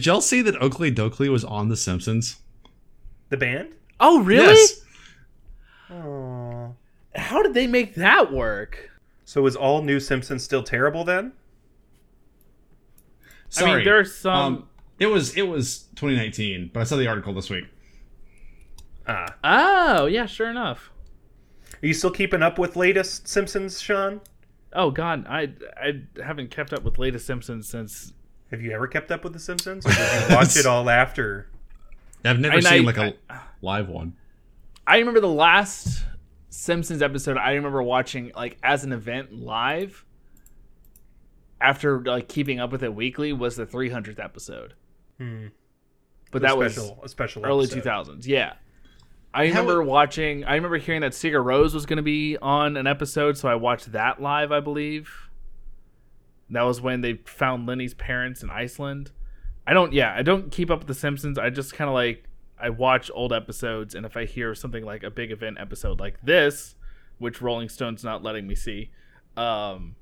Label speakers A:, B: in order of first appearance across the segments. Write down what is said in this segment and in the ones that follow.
A: Did y'all see that Okilly Dokilly was on The Simpsons?
B: The band?
C: Oh, really?
A: Yes.
B: Oh.
C: How did they make that work?
B: So is all new Simpsons still terrible then? Sorry.
C: I mean, there's some.
A: Um, it was it was 2019, but I saw the article this week.
B: Ah.
C: oh, yeah, sure enough.
B: Are you still keeping up with latest Simpsons, Sean?
C: Oh God, I I haven't kept up with latest Simpsons since.
B: Have you ever kept up with The Simpsons? Or did you watch it all after?
A: I've never
C: And
A: seen
C: I-
A: like a live one.
C: I remember the last Simpsons episode. I remember watching like as an event live. After like keeping up with it weekly was the 300th episode,
B: Hmm.
C: but
B: A
C: that was
B: special, a special
C: early
B: episode.
C: 2000s. Yeah. I
A: How
C: remember
A: it-
C: watching. I remember hearing that Sigur Rós was going to be on an episode, so I watched that live. I believe that was when they found Lenny's parents in Iceland. I don't. Yeah, I don't keep up with the Simpsons. I just kind of like I watch old episodes, and if I hear something like a big event episode like this, which Rolling Stone's not letting me see, um,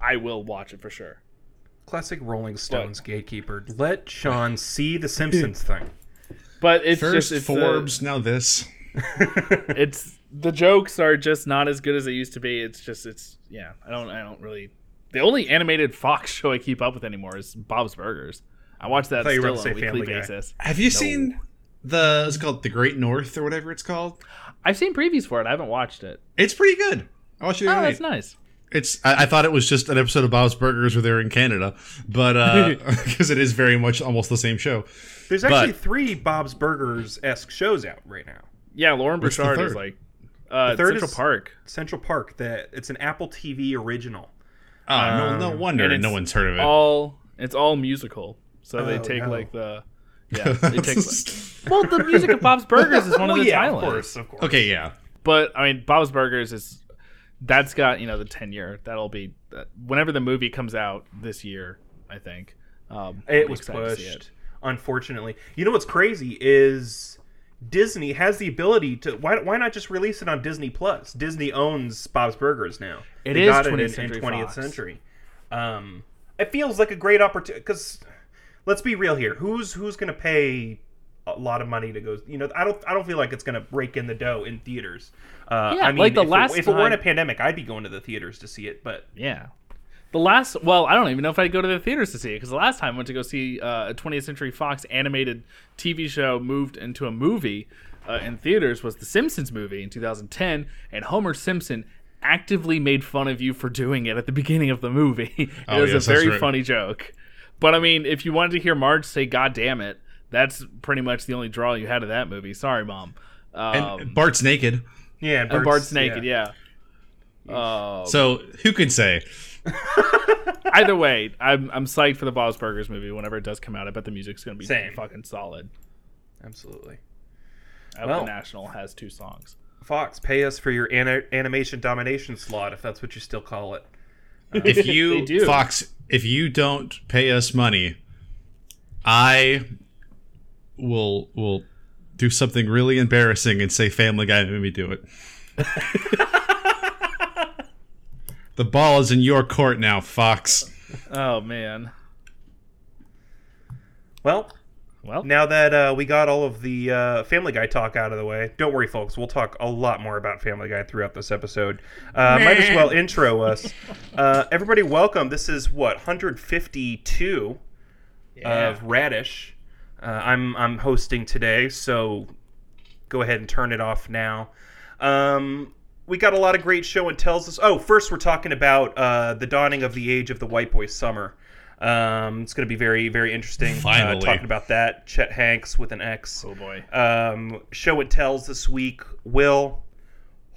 C: I will watch it for sure.
B: Classic Rolling Stones gatekeeper. Let Sean see the Simpsons thing.
C: But it's
A: First
C: just it's
A: Forbes, now this.
C: it's the jokes are just not as good as they used to be. It's just it's yeah. I don't I don't really. The only animated Fox show I keep up with anymore is Bob's Burgers. I watch that
B: thought you were
C: still on a weekly
B: Family Guy.
C: basis.
A: Have you seen the is it called The Great North or whatever it's called?
C: I've seen previews for it. I haven't watched it.
A: It's pretty good. I watched it
C: Oh,
A: other
C: that's nice.
A: It's I, I thought it was just an episode of Bob's Burgers where they're in Canada, but because it is very much almost the same show.
B: There's
A: But-
B: actually three Bob's Burgers esque shows out right now.
C: Yeah, Loren
A: What's the
C: Bouchard is like uh,
B: The third
C: Central
B: is-
C: Park.
B: Central Park. That it's an Apple TV original.
A: Oh, no, no
B: Um,
A: wonder
C: and
A: no one's heard of it.
C: All it's all musical. So they
B: Oh,
C: take
B: no.
C: like the yeah they take well the music of Bob's Burgers is one of
B: Well,
C: the
B: yeah,
C: timelines.
B: of course, of course.
A: okay, yeah.
C: But I mean, Bob's Burgers is that's got you know the ten year. That'll be that, whenever the movie comes out this year. I think um,
B: It
C: be
B: was
C: excited to see
B: pushed. Unfortunately, you know what's crazy is Disney has the ability to. Why, why not just release it on Disney Plus? Disney owns Bob's Burgers now.
C: It
B: They
C: is
B: got
C: 20th
B: in- in,
C: Century
B: 20th
C: Fox.
B: century. Um, it feels like a great opportunity because let's be real here. Who's who's going to pay a lot of money to go? You know, I don't I don't feel like it's going to break in the dough in theaters. Uh,
C: Yeah,
B: I mean,
C: like the
B: if,
C: last
B: it, if it weren't a pandemic, I'd be going to the theaters to see it. But
C: Yeah. The last, well, I don't even know if I'd go to the theaters to see it because the last time I went to go see uh, a 20th Century Fox animated TV show moved into a movie uh, in theaters was the Simpsons movie in 2010, and Homer Simpson actively made fun of you for doing it at the beginning of the movie. it
A: Oh,
C: was
A: yes,
C: a very
A: right.
C: funny joke. But I mean, if you wanted to hear Marge say "God damn it," that's pretty much the only draw you had of that movie. Sorry, mom. Um,
A: And Bart's naked.
B: yeah, and
C: and Bart's naked, yeah. Um,
A: So who could say?
C: either way, I'm I'm psyched for the Bob's Burgers movie whenever it does come out. I bet the music's gonna be
B: Same.
C: fucking solid.
B: absolutely.
C: I hope
B: Well-
C: the National has two songs.
B: Fox, pay us for your ana- animation domination slot, if that's what you still call it.
A: Uh,
C: if
A: you
C: do.
A: Fox, if you don't pay us money, I will will do something really embarrassing and say Family Guy made me do it. the ball is in your court now, Fox.
C: Oh man.
B: Well,
C: Well,
B: now that uh, we got all of the uh, Family Guy talk out of the way, don't worry, folks. We'll talk a lot more about Family Guy throughout this episode. Uh, might as well intro us. Uh, everybody, welcome. This is what 152 of Radish. Uh, I'm I'm hosting today, so go ahead and turn it off now. Um, we got a lot of great show and tells us. Oh, first we're talking about uh, the dawning of the age of the white boy summer. Um, it's going to be very very interesting.
A: Finally.
B: uh, talking about that. Chet Hanks with an X.
C: oh boy.
B: Um, show and tells this week. Will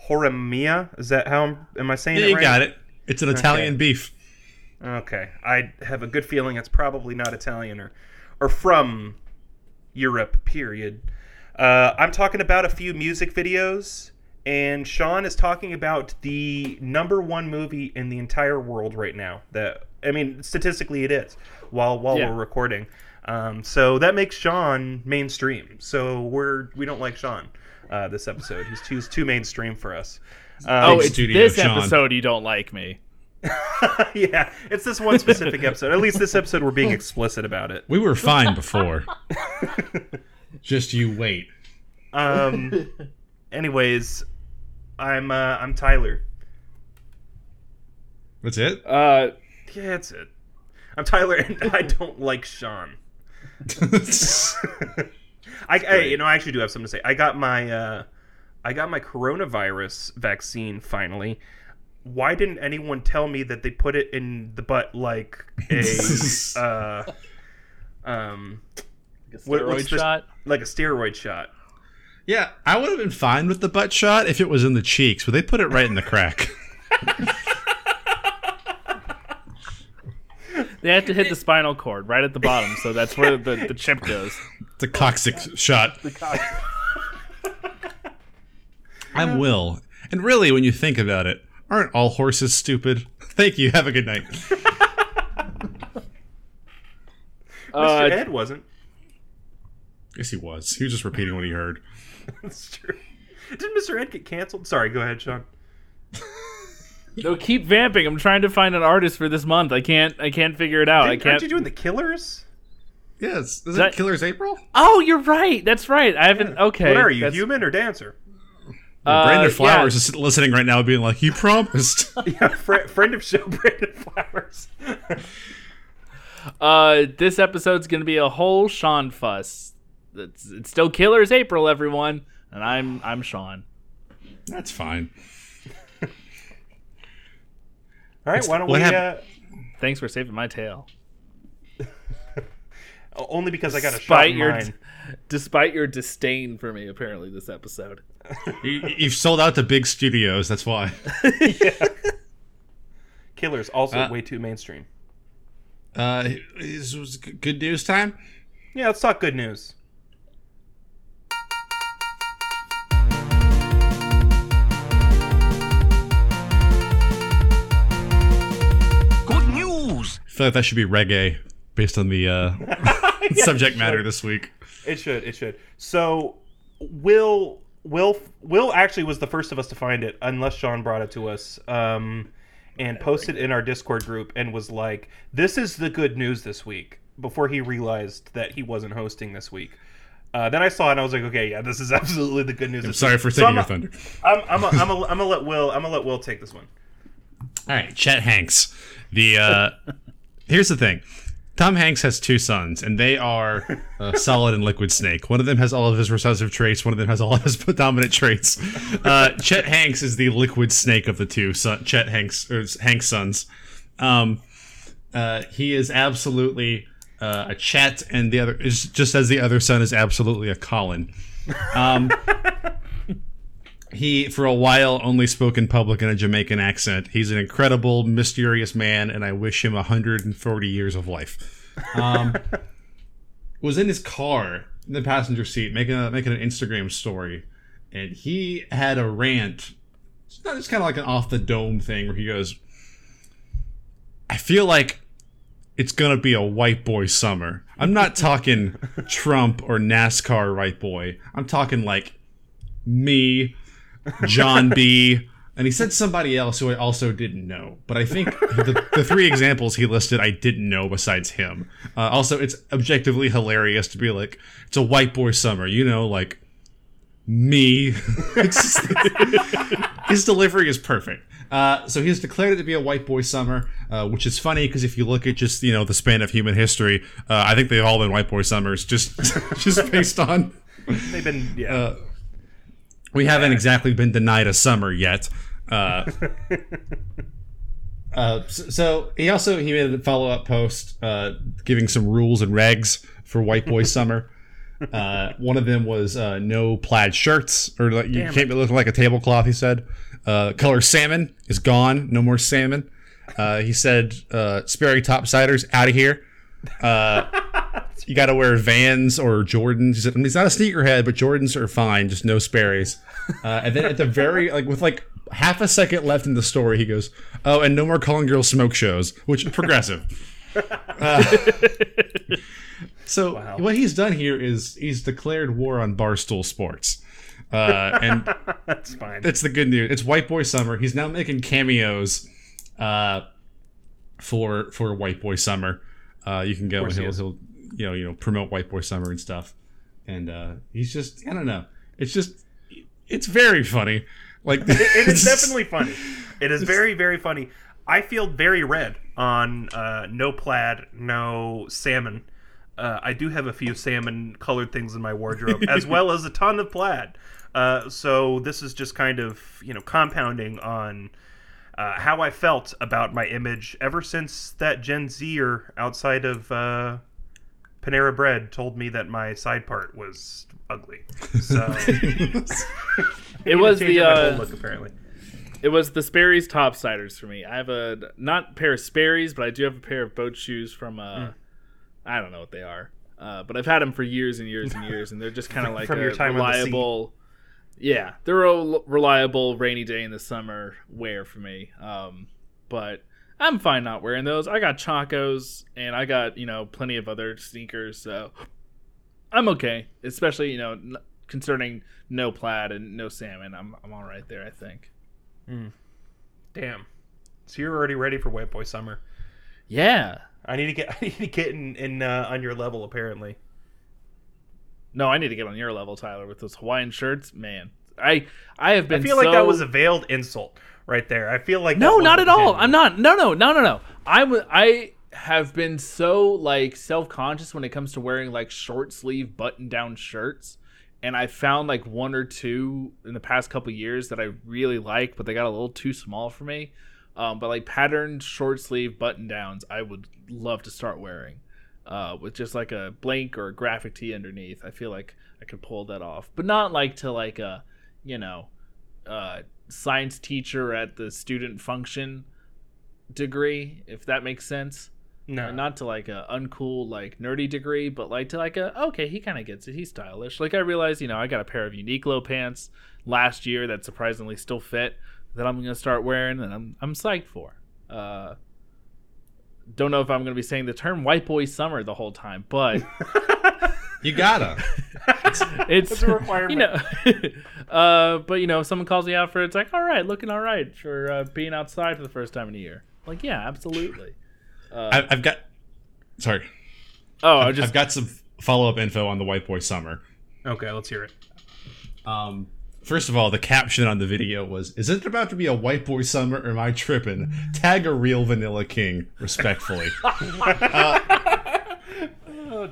B: Horimiya is that how I'm, am I saying
A: Yeah,
B: it
A: you
B: right?
A: got it. It's an Italian beef.
B: Okay, I have a good feeling it's probably not Italian or, or from Europe. Period. Uh, I'm talking about a few music videos, and Sean is talking about the number one movie in the entire world right now. That I mean, statistically, it is. While while
C: Yeah.
B: we're recording, um, so that makes Sean mainstream. So we're we don't like Sean uh, this episode. He's too, he's too mainstream for us. Um,
C: Oh, it's
A: studio,
C: this
A: Sean.
C: episode you don't like me.
B: yeah, it's this one specific episode. At least this episode, we're being explicit about it.
A: We were fine before. Just you wait.
B: Um. anyways, I'm uh, I'm Tyler.
A: That's it.
C: Uh,
B: Yeah, that's it. I'm Tyler, and I don't like Sean. I, I you know I actually do have something to say. I got my uh, I got my coronavirus vaccine finally. Why didn't anyone tell me that they put it in the butt like a uh, um What-
C: steroid
B: what's the-
C: shot.
B: like a steroid shot?
A: Yeah, I would have been fine with the butt shot if it was in the cheeks, but they put it right in the crack.
C: They have to hit the spinal cord right at the bottom, so that's where the, the chip goes.
A: It's a coccyx shot. I'm Will. And really, when you think about it, aren't all horses stupid? Thank you. Have a good night.
B: Mr.
C: Uh,
B: Ed wasn't.
A: Yes, he was. He was just repeating what he heard.
B: That's true. Didn't Mr. Ed get canceled? Sorry, go ahead, Sean.
C: no, keep vamping. I'm trying to find an artist for this month. I can't. I can't figure it out. I
B: Didn't-
C: can't.
B: Aren't you doing the Killers?
A: Yes. Is
C: that-
A: that Killer's April?
C: Oh, you're right. That's right. I haven't. Okay.
B: What are you,
C: that's-
B: human or dancer?
C: uh,
A: Brandon
C: yeah.
A: Flowers is listening right now, being like, "He promised."
B: Yeah, fr- friend of show, Brandon Flowers.
C: Uh, this episode's gonna be a whole Sean fuss. It's, it's still Killer's April, everyone, and I'm I'm Sean.
A: That's fine.
B: All right, why don't
A: what
B: we?
A: hap-
B: Uh,
C: Thanks for saving my tail.
B: only because I got a shot in
C: your
B: mine.
C: despite your disdain for me, apparently this episode.
A: You, you've sold out to big studios. That's why.
B: Killers also
A: Uh,
B: way too mainstream.
A: Uh, this was good news time.
B: Yeah, let's talk good news.
A: Feel like that should be reggae based on the uh, subject matter this week.
B: It should. It should. So, Will. Will. Will actually was the first of us to find it, unless Sean brought it to us, um, and posted in our Discord group and was like, "This is the good news this week." Before he realized that he wasn't hosting this week. Uh, then I saw it and I was like, "Okay, yeah, this is absolutely the good news."
A: I'm sorry
B: week."
A: for
B: So
A: taking
B: I'm
A: your
B: a-
A: thunder.
B: I'm. I'm. A, I'm. A, I'm gonna let Will. I'm gonna let Will take this one.
A: All right, Chet Hanks. The uh, here's the thing. Tom Hanks has two sons, and they are uh, Solid and Liquid Snake. One of them has all of his recessive traits. One of them has all of his dominant traits. Uh, Chet Hanks is the Liquid Snake of the two. Son, Chet Hanks, or Hanks' sons. Um, uh, he is absolutely uh, a Chet, and the other is just as the other son is absolutely a Colin. Um, he, for a while, only spoke in public in a Jamaican accent. He's an incredible, mysterious man, and I wish him 140 years of life. Um, was in his car in the passenger seat making a, making an Instagram story, and he had a rant. It's not just kind of like an off the dome thing where he goes, "I feel like it's gonna be a white boy summer. I'm not talking Trump or NASCAR white boy. I'm talking like me." Jon B. And he said somebody else who I also didn't know. But I think the, the three examples he listed, I didn't know besides him. Uh, also, it's objectively hilarious to be like, it's a white boy summer, you know, like me. his delivery is perfect. Uh, so he's declared it to be a white boy summer, uh, which is funny because if you look at just you know the span of human history, uh, I think they've all been white boy summers, just just based on
B: They've been. Yeah.
A: We haven't exactly been denied a summer yet. Uh, uh, so, so he also he made a follow up post uh, giving some rules and regs for white boy summer. Uh, one of them was uh, no plaid shirts or like you
B: Damn
A: can't be looking like a tablecloth. He said uh, color salmon is gone. No more salmon. Uh, he said uh, Sperry topsiders out of here. Uh, you got to wear Vans or Jordans. He said, he's not a sneakerhead, but Jordans are fine, just no Sperry's. Uh, and then at the very like with like half a second left in the story, he goes, "Oh, and no more calling girls smoke shows," which progressive. Uh, so what he's done here is he's declared war on barstool sports, uh, and
B: That's fine.
A: it's the good news. It's White Boy Summer. He's now making cameos uh, for for White Boy Summer. Uh, you can go and
B: he
A: he'll,
B: is.
A: he'll you know you know promote White Boy Summer and stuff. And uh, he's just I don't know. It's just it's very funny. Like
B: it is definitely funny. It is very, very funny. I feel very red on uh, no plaid, no salmon. Uh, I do have a few salmon colored things in my wardrobe, as well as a ton of plaid. Uh, so this is just kind of you know compounding on uh, how I felt about my image ever since that Gen Zer outside of uh, Panera Bread told me that my side part was ugly. So
C: It was the
B: my whole
C: uh,
B: look apparently.
C: it was the Sperry's top topsiders for me. I have a not pair of Sperry's, but I do have a pair of boat shoes from uh, I don't know what they are, uh, but I've had them for years and years and years, and they're just kind of like
B: From
C: a
B: your time on the
C: reliable. Yeah, they're a reliable rainy day in the summer wear for me. Um, but I'm fine not wearing those. I got Chacos and I got you know plenty of other sneakers, so I'm okay. Especially you know n- concerning no plaid and no salmon. I'm I'm all right there. I think.
B: Damn. So you're already ready for White Boy Summer.
C: Yeah.
B: I need to get I need to get in, in uh, on your level apparently.
C: No, I need to get on your level, Tyler, with those Hawaiian shirts. Man, I I have been I
B: feel like that was a veiled insult right there. I feel like
C: no, not at all.
B: genuine.
C: I'm not. No, no, no, no, no. I w- I have been so like self conscious when it comes to wearing like short sleeve button down shirts, and I found like one or two in the past couple years that I really like, but they got a little too small for me. Um, but like patterned short sleeve button downs, I would love to start wearing. Uh, with just like a blank or a graphic tee underneath, I feel like I could pull that off, but not like to like a, you know, uh, science teacher at the student function degree, if that makes sense.
B: No.
C: And not to like a uncool like nerdy degree, but like to like a okay, he kind of gets it. He's stylish. Like I realized, you know, I got a pair of Uniqlo pants last year that surprisingly still fit that I'm gonna start wearing, and I'm I'm psyched for. Uh, don't know if I'm gonna be saying the term "white boy summer" the whole time, but
A: you gotta.
C: it's
B: It's a requirement.
C: You know, uh, but you know, if someone calls me out for it, it's like, all right, looking all right for uh, being outside for the first time in a year. Like, yeah, absolutely.
A: I, I've got. Sorry,
C: Oh, I just
A: I've got some follow up info on the White Boy Summer.
B: Okay, let's hear it.
A: Um, first of all, the caption on the video was, "Is it about to be a white boy summer, or am I tripping?" Tag a real Vanilla King, respectfully. Uh,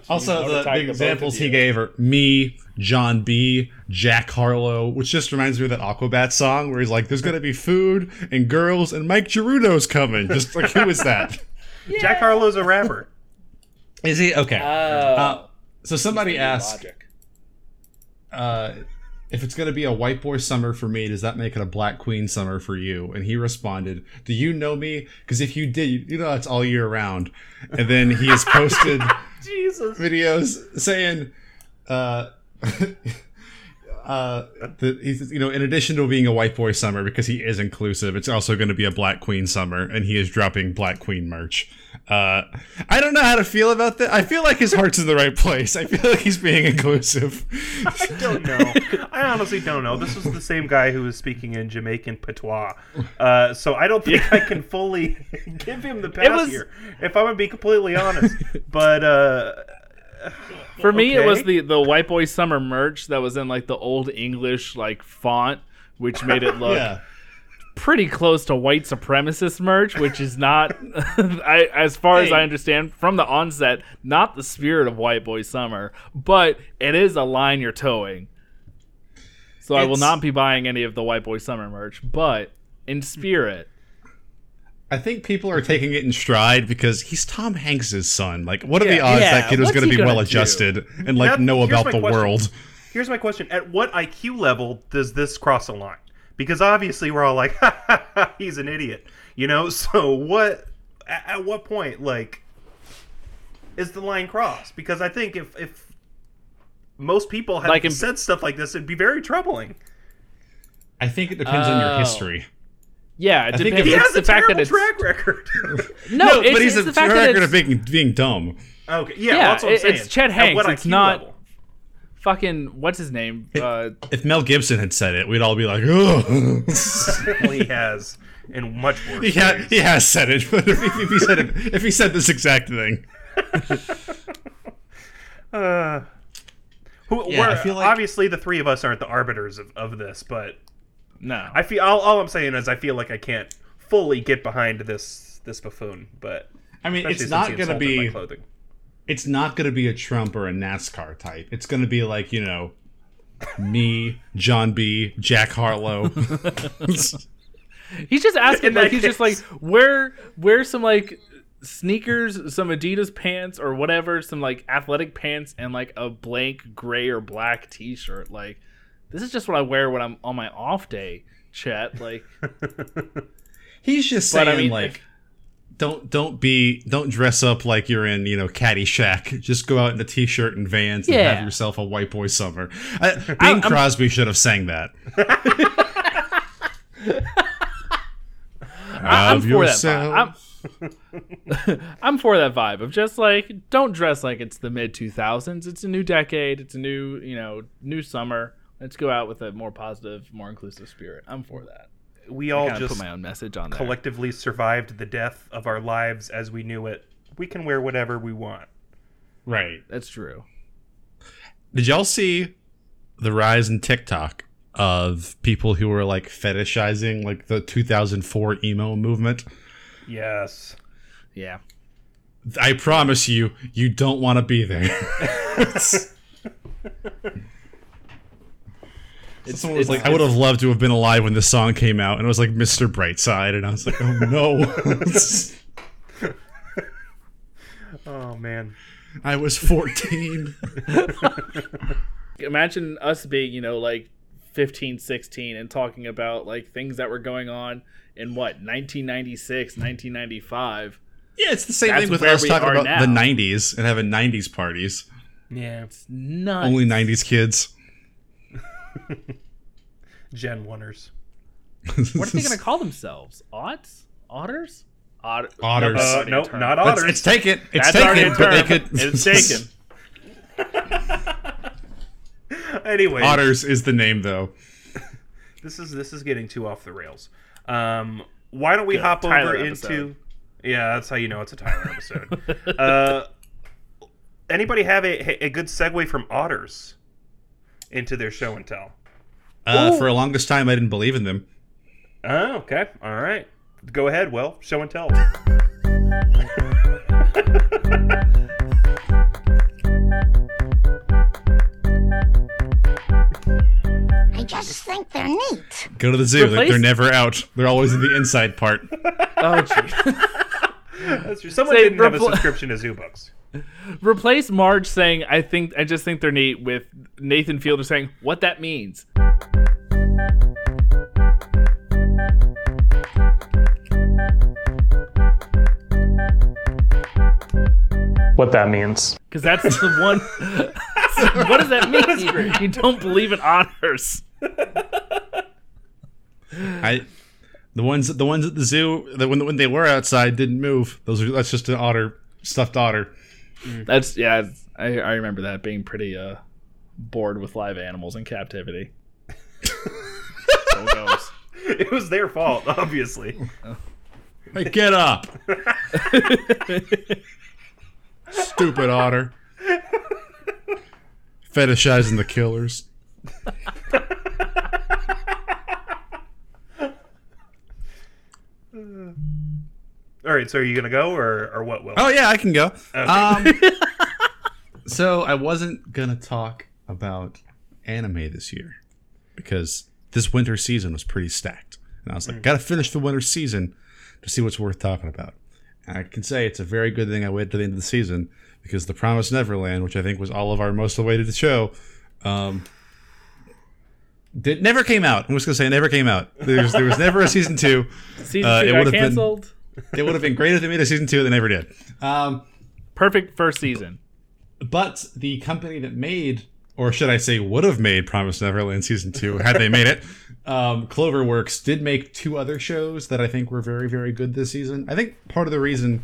A: also, the,
C: gonna
A: the
C: the
A: examples he gave are me, Jon B, Jack Harlow, which just reminds me of that Aquabat song where he's like, "There's gonna be food and girls, and Mike Gerudo's coming." Just like, who is that?
B: Jack Harlow's a rapper.
A: Is he okay?
C: Oh.
A: Uh, so somebody asked, uh, if it's going to be a white boy summer for me, does that make it a black queen summer for you? And he responded, Do you know me? Because if you did, you know that's all year round. And then he has posted
B: Jesus.
A: videos saying, uh, uh, that he's, you know, in addition to being a white boy summer, because he is inclusive, it's also going to be a black queen summer, and he is dropping black queen merch. Uh, I don't know how to feel about that. I feel like his heart's in the right place. I feel like he's being inclusive.
B: I don't know. I honestly don't know. This was the same guy who was speaking in Jamaican patois. Uh, so I don't think I can fully give him the pass
C: was-
B: here, if I'm going to be completely honest. But uh,
C: For me, it was the the white boy summer merch that was in like the old English like font, which made it look
A: yeah.
C: Pretty close to white supremacist merch, which is not, I, as far as I understand from the onset, not the spirit of White Boy Summer, but it is a line you're towing. So I will not be buying any of the White Boy Summer merch, but in spirit,
A: I think people are taking it in stride because he's Tom Hanks's son. Like, what are the odds
C: Yeah,
A: that kid was going to be well adjusted and like
B: That-
A: know about the
B: question.
A: world?
B: here's my question: At what IQ level does this cross a line? Because obviously we're all like, ha, ha, ha, "He's an idiot," you know. So what? At, at what point, like, is the line crossed? Because I think if if most people had
C: Like in-
B: said stuff like this, it'd be very troubling.
A: I think it depends on your
C: Oh.
A: history.
C: yeah, it
A: I think
C: depends.
A: if-
B: He has
C: the
B: a
C: fact that
B: terrible
C: it's
B: track record.
C: no, it's,
A: but he's
C: it's
A: a
C: the fact
A: track
C: that
A: record of being being dumb.
B: okay, yeah,
C: Yeah,
B: that's what I'm
C: it-
B: saying.
C: it's Chet Hanks, it's not-
B: level?
C: Fucking what's his name? Uh,
A: If Mel Gibson had said it, we'd all be like, "Oh."
B: well, he has in much worse.
A: he, ha- he has said it, but if, if he said it, if he said this exact thing,
B: Uh, who,
A: Yeah,
B: we're-
A: I feel like-
B: obviously the three of us aren't the arbiters of, of this, but
C: no,
B: I feel all, all I'm saying is I feel like I can't fully get behind this this buffoon, but
A: I mean,
B: especially
A: it's not going to
B: insulted my
A: be
B: clothing.
A: It's not going to be a Trump or a NASCAR type. It's going to be like you know, me, Jon B, Jack Harlow.
C: he's just asking
B: In
C: like
B: that
C: he's just like
B: case.
C: wear wear some like sneakers, some Adidas pants or whatever, some like athletic pants and like a blank gray or black T-shirt. Like this is just what I wear when I'm on my off day. Chet, like
A: He's just
C: But,
A: saying
C: I mean,
A: like. Don't don't be don't dress up like you're in you know Caddyshack. Just go out in a t-shirt and Vans and have yourself a white boy summer. I, Bing
C: I'm-
A: Crosby should have sang that.
C: I- I'm for that vibe. I'm, I'm for that vibe of just like don't dress like it's the mid 2000s. It's a new decade. It's a new you know new summer. Let's go out with a more positive, more inclusive spirit. I'm for that.
B: We all just
C: put my own message on there.
B: collectively survived the death of our lives as we knew it. We can wear whatever we want.
A: Right.
C: That's true.
A: Did y'all see the rise in TikTok of people who were like fetishizing like the 2004 emo movement?
B: Yes.
C: Yeah.
A: I promise you, you don't want to be there. Someone was
C: it's-
A: like, I would have loved to have been alive when this song came out, and it was like Mr. Brightside, and I was like, oh no,
B: Oh man.
A: I was 14.
C: Imagine us being, you know, like 15, 16 and talking about like things that were going on in what, 1996, 1995.
A: Yeah, it's the same
C: That's
A: thing with us
C: we
A: talking about
C: now.
A: the 90s and having 90s parties.
B: Yeah.
C: It's nuts.
A: Only 90s kids.
B: Gen oneers.
C: What are they going to call themselves? Aughts? Otters? Otter-
A: Otters.
C: No,
B: Uh,
C: already a
B: nope,
C: term.
B: not
A: That's-
B: otters.
A: It's taken. It's
C: That's
A: taken,
C: a
A: but they could.
C: It's taken.
B: anyway,
A: Otters is the name, though.
B: this is this is getting too off the rails. Um, why don't we hop
C: Tyler
B: over
C: episode.
B: into? Yeah, that's how you know it's a Tyler episode. uh, anybody have a a good segue from otters into their show and tell?
A: Uh, for the longest time, I didn't believe in them.
B: Oh, okay, all right. Go ahead. Well, show and tell.
D: I just think they're neat.
A: Go to the zoo. They're,
C: Replace-
A: they're never out. They're always in the inside part.
C: Oh, gee.
B: That's true. Someone
C: Say,
B: didn't have a
C: repl-
B: subscription to Zoo Books.
C: Replace Marge saying, I think, I just think they're neat with Nathan Fielder saying what that means.
E: what that means.
C: Because that's the one. what does that mean? You don't believe in otters.
A: I, the ones, the ones at the zoo that when when they were outside didn't move. Those are that's just an otter, stuffed otter.
C: That's yeah. I, I remember that being pretty uh bored with live animals in captivity. so it goes.
B: It was their fault, obviously.
A: Hey, get up, stupid otter. Fetishizing the killers.
B: All right, so are you gonna go or or what? Will?
A: Oh yeah, I can go. Um, so I wasn't gonna talk about anime this year because this winter season was pretty stacked, and I was like, gotta finish the winter season to see what's worth talking about. And I can say it's a very good thing I waited to the end of the season because The Promised Neverland, which I think was all of our most awaited show, um, did never came out. I'm just gonna say it never came out. There's, there was never a season two.
C: Season
A: Uh,
C: two
A: it
C: got
A: would've been-
C: canceled.
A: It would have been great if they made a season two. They never did. Um,
C: Perfect first season.
A: But the company that made, or should I say, would have made Promise Neverland season two had they made it, um, Cloverworks did make two other shows that I think were very, very good this season. I think part of the reason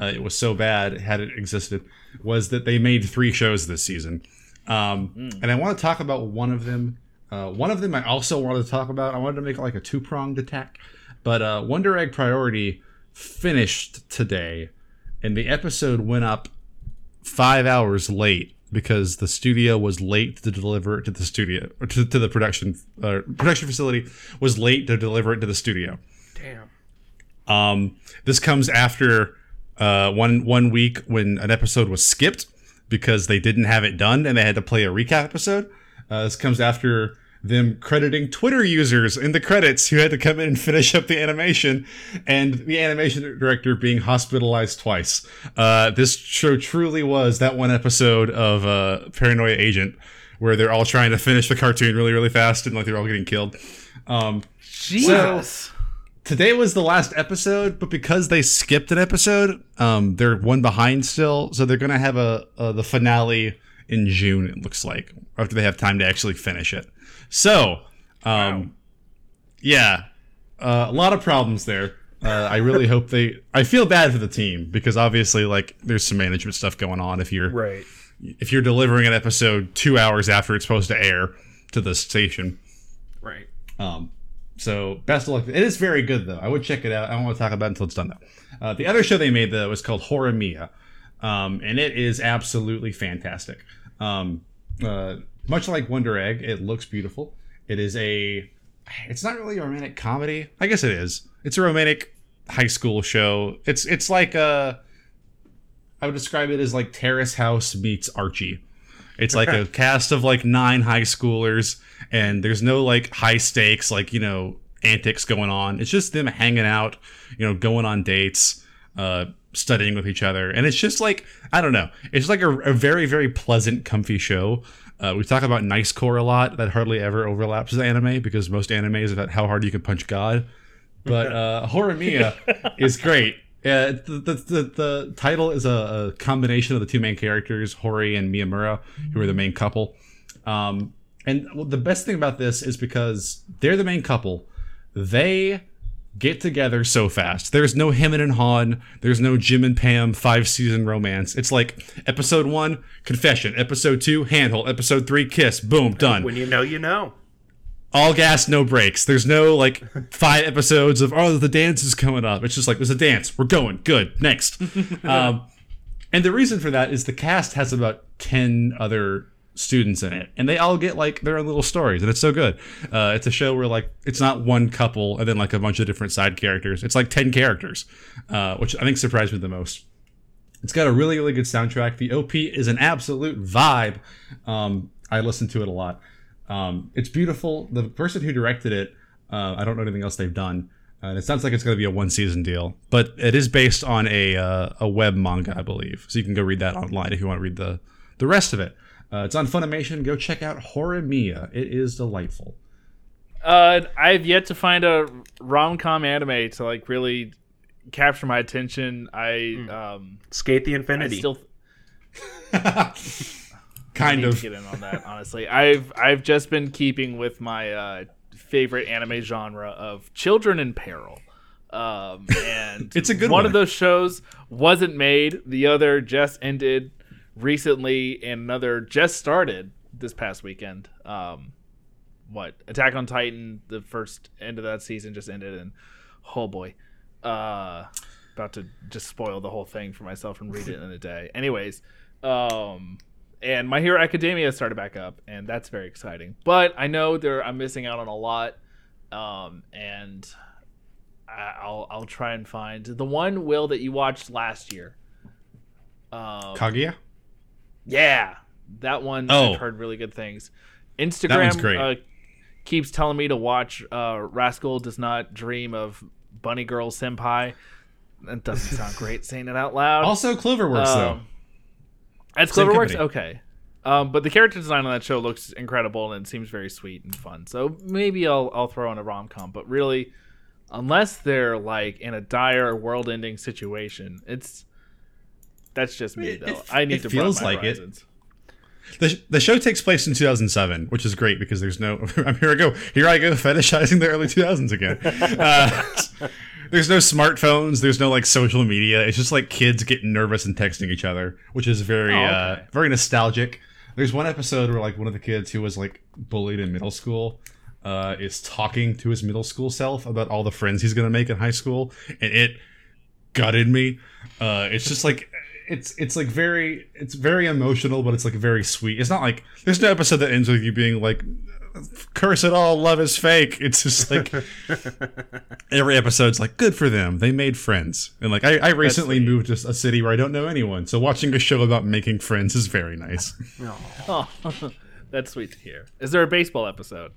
A: uh, it was so bad, had it existed, was that they made three shows this season. Um, And I want to talk about one of them. Uh, one of them I also wanted to talk about. I wanted to make like a two pronged attack. But uh, Wonder Egg Priority finished today, and the episode went up five hours late because the studio was late to deliver it to the studio or to, to the production uh, production facility was late to deliver it to the studio.
B: Damn.
A: Um, this comes after uh, one one week when an episode was skipped because they didn't have it done and they had to play a recap episode. Uh, this comes after them crediting Twitter users in the credits who had to come in and finish up the animation, and the animation director being hospitalized twice. Uh, this show truly was that one episode of uh, Paranoia Agent where they're all trying to finish the cartoon really, really fast and like they're all getting killed. Um,
C: Jesus.
A: today was the last episode, but because they skipped an episode, um, they're one behind still. So they're gonna have a, a the finale in June. It looks like after they have time to actually finish it. So, um, yeah, uh, a lot of problems there. Uh, I really hope they. I feel bad for the team because obviously, like, there's some management stuff going on. If you're
B: Right.
A: if you're delivering an episode two hours after it's supposed to air to the station,
B: Right.
A: um, so best of luck. It is very good though. I would check it out. I don't want to talk about it until it's done though. Uh, the other show they made though was called Horimiya, um, and it is absolutely fantastic. Um, uh, much like Wonder Egg, it looks beautiful. It is a. It's not really a romantic comedy. I guess it is. It's a romantic high school show. It's it's like a. I would describe it as like Terrace House meets Archie. It's like a cast of like nine high schoolers, and there's no like high stakes, like, you know, antics going on. It's just them hanging out, you know, going on dates, uh, studying with each other. And it's just like, I don't know, it's like a, a very, very pleasant, comfy show. Uh, we talk about nice core a lot that hardly ever overlaps with anime because most anime is about how hard you can punch God. But uh, Horimiya is great. Uh, the, the, the, the title is a, a combination of the two main characters, Hori and Miyamura, who are the main couple. Um, and the best thing about this is because they're the main couple, they get together so fast. There's no him and Han. There's no Jim and Pam five season romance. It's like episode one, confession. Episode two, handhold. Episode three, kiss. Boom, done
B: When you know, you know.
A: all gas, no brakes. There's no like five episodes of oh the dance is coming up. It's just like there's a dance. We're going good next. um, and the reason for that is the cast has about ten other students in it, and they all get like their own little stories, and it's so good. Uh, it's a show where like it's not one couple and then like a bunch of different side characters. It's like ten characters, uh, which I think surprised me the most. It's got a really, really good soundtrack. The OP is an absolute vibe. Um, I listen to it a lot. Um, it's beautiful. The person who directed it, uh, I don't know anything else they've done. Uh, and it sounds like it's going to be a one season deal, but it is based on a uh, a web manga, I believe. So you can go read that online if you want to read the the rest of it. Uh, it's on Funimation. Go check out Horimiya. It is delightful.
C: Uh, I've yet to find a rom com anime to like really capture my attention. I um,
B: Skate the
C: I
B: Infinity.
C: still
A: Kind
C: need
A: of.
C: to get in on that. Honestly, I've I've just been keeping with my uh, favorite anime genre of children in peril. Um, and
A: It's a good
C: one
A: one.
C: of those shows wasn't made. The other just ended recently, and another just started this past weekend. Um, what Attack on Titan? The first end of that season just ended, and oh boy, uh, about to just spoil the whole thing for myself and read it in a day. Anyways, um, and My Hero Academia started back up, and that's very exciting. But I know there I'm missing out on a lot, um, and I'll I'll try and find the one will that you watched last year. Um,
A: Kaguya?
C: Yeah, that one
A: Oh.
C: I've heard really good things. Instagram. Uh, keeps telling me to watch uh, Rascal Does Not Dream of Bunny Girl Senpai. That doesn't sound great saying it out loud.
A: Also Cloverworks, though.
C: Um, That's
A: Same
C: Cloverworks?
A: company.
C: Okay. Um, but the character design on that show looks incredible and it seems very sweet and fun. So maybe I'll I'll throw in a rom com. But really, unless they're like in a dire world ending situation, it's that's just me though.
A: it-
C: I need
A: it
C: to
A: feels like it. The, the show takes place in 2007, which is great because there's no. I'm here I go. Here I go fetishizing the early 2000s again. Uh, there's no smartphones. There's no like social media. It's just like kids getting nervous and texting each other, which is very
C: Oh, okay.
A: uh, very nostalgic. There's one episode where like one of the kids who was like bullied in middle school uh, is talking to his middle school self about all the friends he's gonna make in high school, and it gutted me. Uh, it's just like it's it's like very it's very emotional, but it's like very sweet. It's not like there's no episode that ends with you being like curse it all, love is fake. It's just like every episode's like good for them. They made friends, and like I, I recently moved to a city where I don't know anyone, so watching a show about making friends is very nice.
C: Oh, that's sweet to hear. Is there a baseball episode?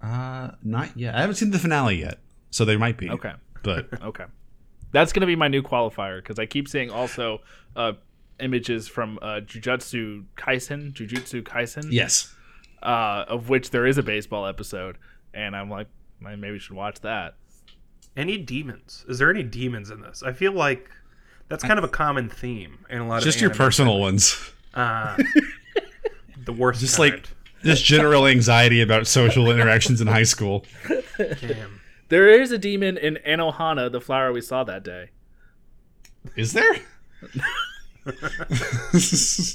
A: Uh, not yet. I haven't seen the finale yet, so there might be.
C: Okay.
A: but
C: Okay. That's going to be my new qualifier because I keep seeing also uh, images from uh, Jujutsu Kaisen, Jujutsu Kaisen,
A: yes,
C: uh, of which there is a baseball episode, and I'm like, I maybe should watch that.
B: Any demons? Is there any demons in this? I feel like that's kind of a common theme in a lot
A: just
B: of just
A: your
B: anime.
A: personal ones.
B: Uh, the worst.
A: Just
B: kind.
A: like just general anxiety about social interactions in high school.
B: Damn.
C: There is a demon in Anohana, the flower we saw that day.
A: Is there?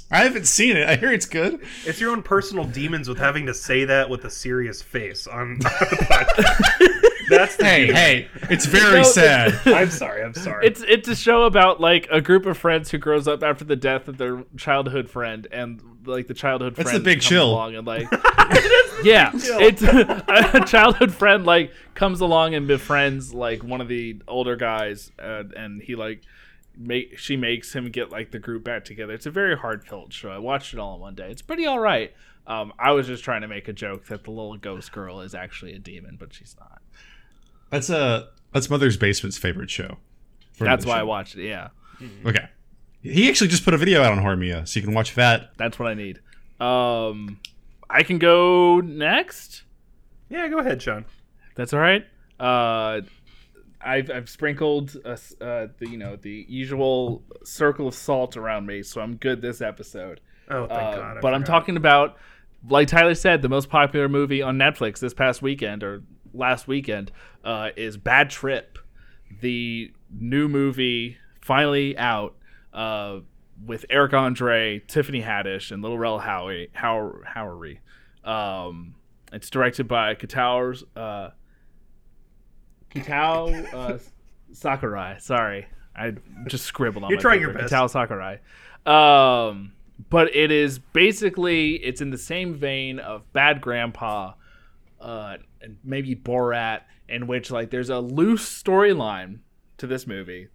A: I haven't seen it. I hear it's good.
B: It's your own personal demons with having to say that with a serious face on. That's the
A: Hey,
B: demon.
A: hey, it's very
C: No,
A: sad.
B: I'm sorry. I'm sorry.
C: It's it's a show about like a group of friends who grows up after the death of their childhood friend, and like the childhood
A: That's
C: friend
A: the big
C: comes
A: chill.
C: along and like yeah, it's a childhood friend like comes along and befriends like one of the older guys, uh, and he like make she makes him get like the group back together. It's a very heart filled show. I watched it all in one day. It's pretty all right. Um, I was just trying to make a joke that the little ghost girl is actually a demon, but she's not.
A: That's a that's Mother's Basement's favorite show.
C: That's
A: the
C: why I watched it. Yeah.
A: Okay. He actually just put a video out on Horimiya, so you can watch that.
C: That's what I need. Um, I can go next.
B: yeah, go ahead, Sean.
C: That's all right. Uh, I've I've sprinkled uh, uh, the you know the usual circle of salt around me, so I'm good this episode.
B: Oh, thank
C: Uh,
B: God. I
C: but I'm talking about, like Tyler said, the most popular movie on Netflix this past weekend or last weekend uh, is Bad Trip, the new movie finally out uh, with Eric Andre, Tiffany Haddish, and Lil Rel Howery. How Howery. Um, it's directed by Kitao uh, Kitao uh, Sakurai. Sorry, I just scribbled on.
B: You're
C: my
B: trying
C: paper.
B: your best.
C: Kitao Sakurai. Um, but it is basically it's in the same vein of Bad Grandpa, uh, and maybe Borat, in which like there's a loose storyline to this movie,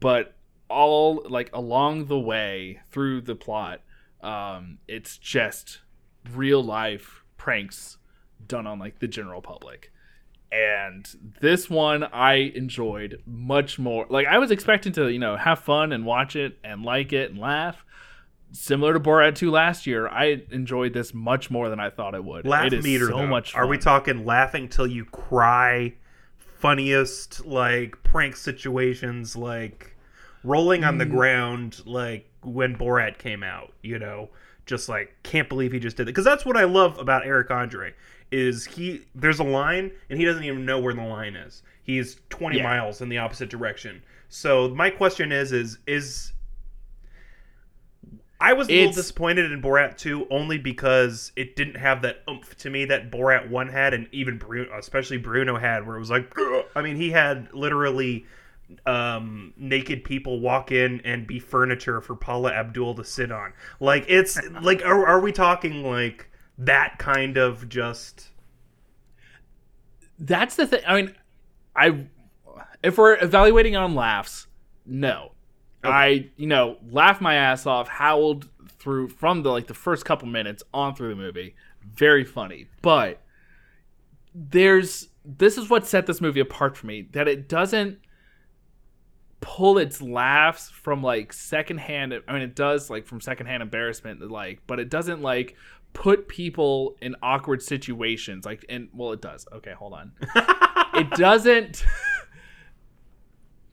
C: but all like along the way through the plot, um, it's just real life pranks done on like the general public. And this one I enjoyed much more. Like I was expecting to, you know, have fun and watch it and like it and laugh. Similar to Borat 2 last year, I enjoyed this much more than I thought it would.
B: Laugh
C: it is
B: meter.
C: so
B: though.
C: much
B: Are we talking laughing till you cry? Funniest like prank situations, like rolling on the
C: Mm.
B: ground, like when Borat came out. You know, just like can't believe he just did it. Because that's what I love about Eric Andre is he. There's a line and he doesn't even know where the line is. He's 20
C: Yeah.
B: miles in the opposite direction. So my question is, is is I was a little
C: It's-
B: disappointed in Borat 2 only because it didn't have that oomph to me that Borat 1 had and even Bruno, especially Bruno had where it was like. I mean he had literally um naked people walk in and be furniture for Paula Abdul to sit on. Like it's like are, are we talking like that kind of just
C: That's the thing. I mean, I if we're evaluating on laughs, no. I you know laughed my ass off, howled through from the like the first couple minutes on through the movie. Very funny, but there's this is what set this movie apart for me that it doesn't pull its laughs from like secondhand I mean it does like from secondhand embarrassment like but it doesn't like put people in awkward situations like and well it does. Okay hold on. It doesn't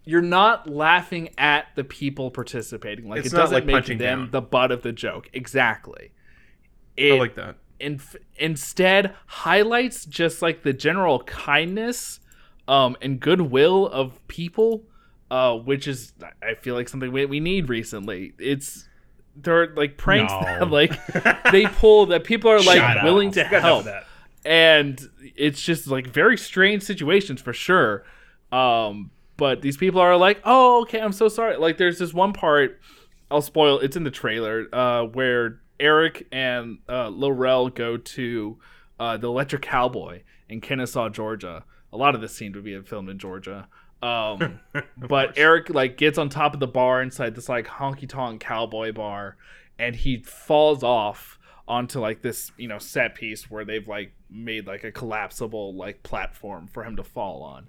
C: you're not laughing at the people participating like
B: It's
C: it doesn't
B: like
C: make
B: punching
C: them
B: down.
C: the butt of the joke exactly
B: I like that.
C: inf- instead highlights just like the general kindness um, and goodwill of people, uh, which is I feel like something we, we need recently. It's there are like pranks
A: No.
C: that like they pull that people are like
A: Shut up.
C: willing to
B: Got
C: help
B: that.
C: and it's just like very strange situations for sure um but these people are like oh okay i'm so sorry. Like there's this one part i'll spoil it's in the trailer uh where eric and uh Lil Rel go to uh the electric cowboy in kennesaw georgia. A lot of this scene would be filmed in georgia. Um but eric like gets on top of the bar inside this like honky tonk cowboy bar and he falls off onto like this you know set piece where they've like made like a collapsible like platform for him to fall on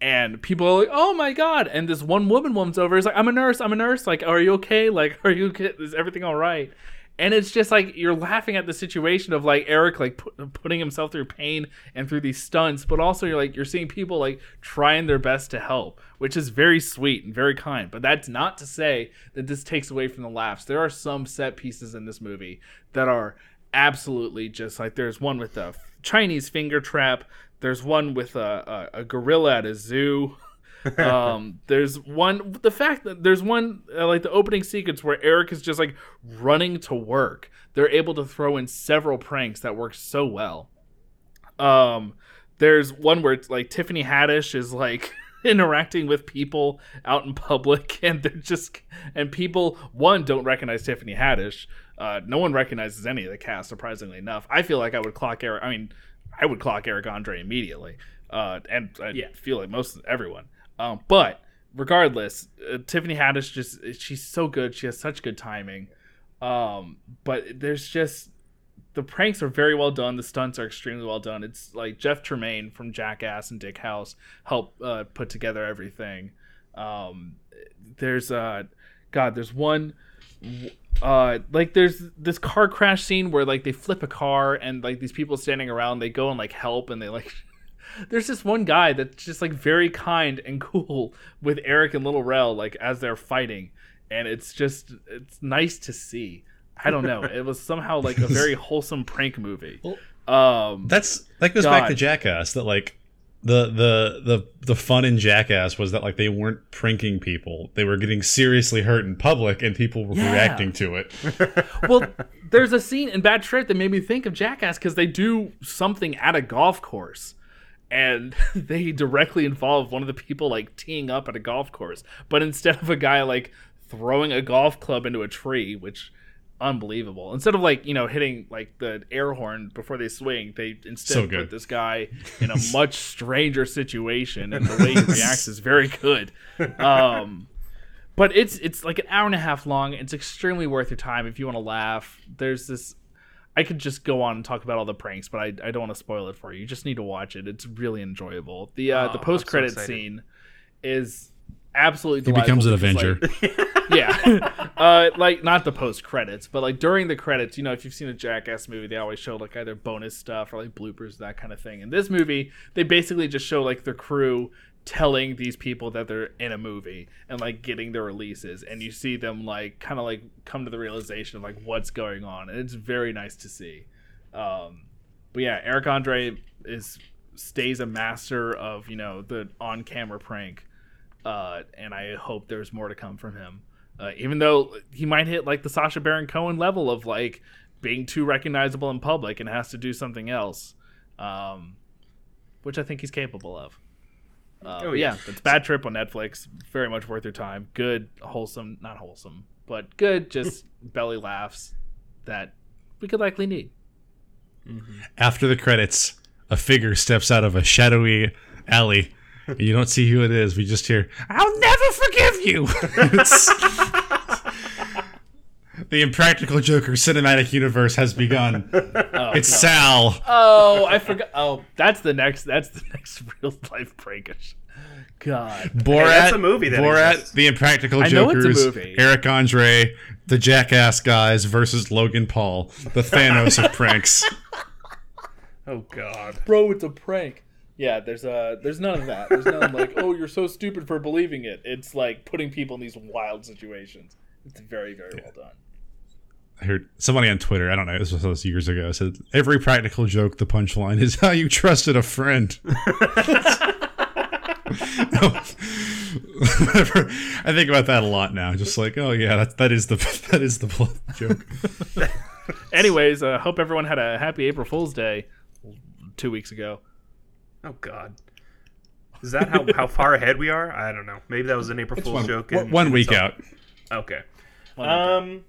C: and people are like oh my god and this one woman comes over is like i'm a nurse i'm a nurse like are you okay like are you okay? is everything all right and it's just like you're laughing at the situation of like Eric like pu- putting himself through pain and through these stunts, but also you're like you're seeing people like trying their best to help, which is very sweet and very kind. But that's not to say that this takes away from the laughs. There are some set pieces in this movie that are absolutely just like there's one with a Chinese finger trap. There's one with a, a, a gorilla at a zoo. um there's one the fact that there's one uh, like the opening sequence where eric is just like running to work. They're able to throw in several pranks that work so well. Um there's one where it's like tiffany haddish is like interacting with people out in public and they're just and people one don't recognize tiffany haddish. Uh no one recognizes any of the cast surprisingly enough. I feel like i would clock eric i mean i would clock eric andre immediately uh and i
B: Yeah.
C: feel like most everyone um, but regardless, uh, Tiffany Haddish just she's so good. She has such good timing. Um, but there's just the pranks are very well done. The stunts are extremely well done. It's like Jeff Tremaine from Jackass and Dickhouse help uh, put together everything. Um, there's uh, God, there's one uh like there's this car crash scene where like they flip a car and like these people standing around they go and like help and they like there's this one guy that's just like very kind and cool with Eric and Lil Rel like as they're fighting and it's just it's nice to see. I don't know. It was somehow like a very wholesome prank movie. Um
A: That's that goes back to Jackass. That like the the the the fun in Jackass was that like they weren't pranking people; they were getting seriously hurt in public, and people were
C: Yeah.
A: reacting to it.
C: well, there's a scene in Bad Trip that made me think of Jackass because they do something at a golf course. And they directly involve one of the people like teeing up at a golf course. But instead of a guy like throwing a golf club into a tree, which unbelievable. Instead of like, you know, hitting like the air horn before they swing, they instead
A: So
C: put this guy in a much stranger situation and the way he reacts is very good. Um but it's it's like an hour and a half long. It's extremely worth your time if you want to laugh. There's this. I could just go on and talk about all the pranks, but I, I don't want to spoil it for you. You just need to watch it. It's really enjoyable. The uh,
B: Oh,
C: the post credit
B: excited.
C: scene is absolutely.
A: He becomes an Avenger.
C: like- yeah, uh, like not the post credits, but like during the credits. You know, if you've seen a Jackass movie, they always show like either bonus stuff or like bloopers, that kind of thing. In this movie, they basically just show like the crew telling these people that they're in a movie and like getting their releases and you see them like kind of like come to the realization of like what's going on and it's very nice to see um but yeah eric andre is stays a master of you know the on-camera prank uh and i hope there's more to come from him uh, even though he might hit like the Sacha Baron Cohen level of like being too recognizable in public and has to do something else, um, which I think he's capable of. Uh,
B: Oh, yeah.
C: yeah, it's Bad Trip on Netflix. Very much worth your time. Good, wholesome, not wholesome, but good, just belly laughs that we could likely need.
A: After the credits, a figure steps out of a shadowy alley. You don't see who it is. We just hear, "I'll never forgive you." The Impractical Joker cinematic universe has begun. Oh, it's Sal.
C: Oh, I forgot. Oh, that's the next. That's the next real life breakage. God.
A: Borat.
B: that's a movie that
A: Borat,
B: exists.
A: the Impractical
C: I know it's a
A: Jokers,
C: movie.
A: Eric Andre, the Jackass guys versus Logan Paul, the Thanos of pranks.
B: Oh God.
C: bro, it's a prank. Yeah, there's uh there's none of that. There's none like, oh, you're so stupid for believing it. It's like putting people in these wild situations. It's very, very well done.
A: I heard somebody on Twitter, I don't know, this was this years ago, said every practical joke, the punchline is how you trusted a friend. I think about that a lot now. Just like, oh yeah, that that is the that is the joke.
C: Anyways, uh, hope everyone had a happy April Fool's Day two weeks ago.
B: Oh God. Is that how, how far ahead we are? I don't know. Maybe that was an April Fool's
A: one,
B: joke.
A: one- one week
B: some-
A: out.
B: Okay.
C: One week ago.
B: Um,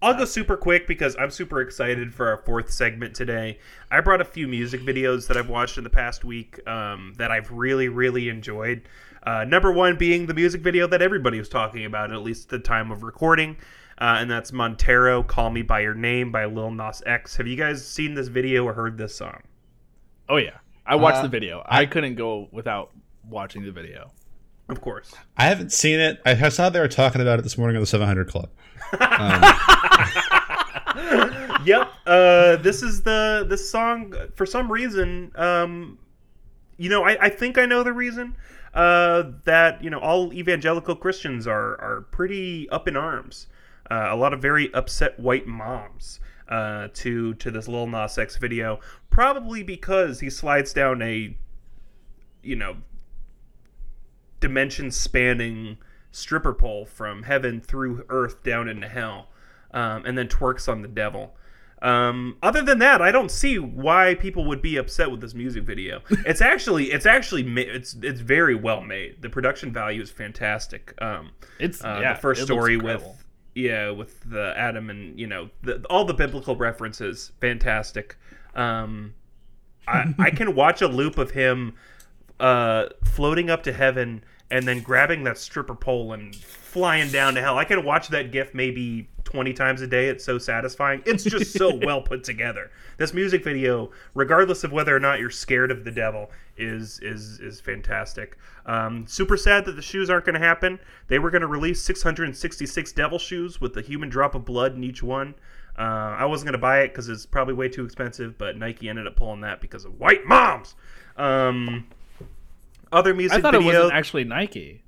B: I'll go super quick because I'm super excited for our fourth segment today. I brought a few music videos that I've watched in the past week um, that I've really, really enjoyed. Uh, number one being the music video that everybody was talking about, at least at the time of recording, uh, and that's Montero, "Call Me by Your Name" by Lil Nas X. Have you guys seen this video or heard this song?
C: Oh yeah, I watched
A: Uh,
C: the video. I couldn't go without watching the video.
B: Of course.
A: I haven't seen it. I saw they were talking about it this morning on the 700 Club.
B: yep. Uh, this is the this song for some reason. Um, you know, I, I think I know the reason. Uh, that you know, all evangelical Christians are are pretty up in arms. Uh, a lot of very upset white moms uh, to to this Lil Nas X video, probably because he slides down a, you know, dimension spanning stripper pole from heaven through earth down into hell, um, and then twerks on the devil. Um, other than that, I don't see why people would be upset with this music video. It's actually, it's actually, it's it's very well made. The production value is fantastic. Um,
C: It's
B: uh,
C: yeah,
B: the first story with yeah with the Adam and you know the, all the biblical references, fantastic. Um, I, I can watch a loop of him uh, floating up to heaven and then grabbing that stripper pole and flying down to hell. I could watch that gif maybe 20 times a day. It's so satisfying. It's just so well put together. This music video, regardless of whether or not you're scared of the devil, is is is fantastic. Um, super sad that the shoes aren't going to happen. They were going to release 666 devil shoes with a human drop of blood in each one. Uh, I wasn't going to buy it because it's probably way too expensive, but Nike ended up pulling that because of white moms. Um, other music
C: I thought
B: video.
C: it wasn't actually Nike.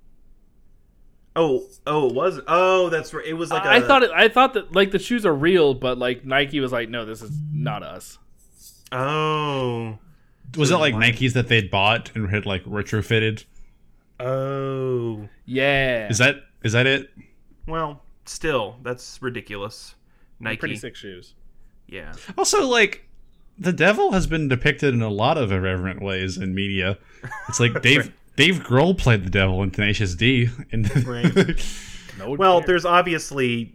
B: Oh, oh, it was. Oh, that's right. It was like
C: I
B: a-
C: thought it, I thought that like the shoes are real, but like Nike was like, no, this is not us.
B: Oh,
A: Was it like Nikes that they'd bought and had like retrofitted?
B: oh.
C: Yeah,
A: Is that is that it?
B: Well, still, that's ridiculous. Nike.
C: pretty sick shoes?
B: Yeah.
A: Also, like the devil has been depicted in a lot of irreverent ways in media. It's like Dave Dave Grohl played the devil in Tenacious D, and
B: Right.
C: No,
B: Well, there's obviously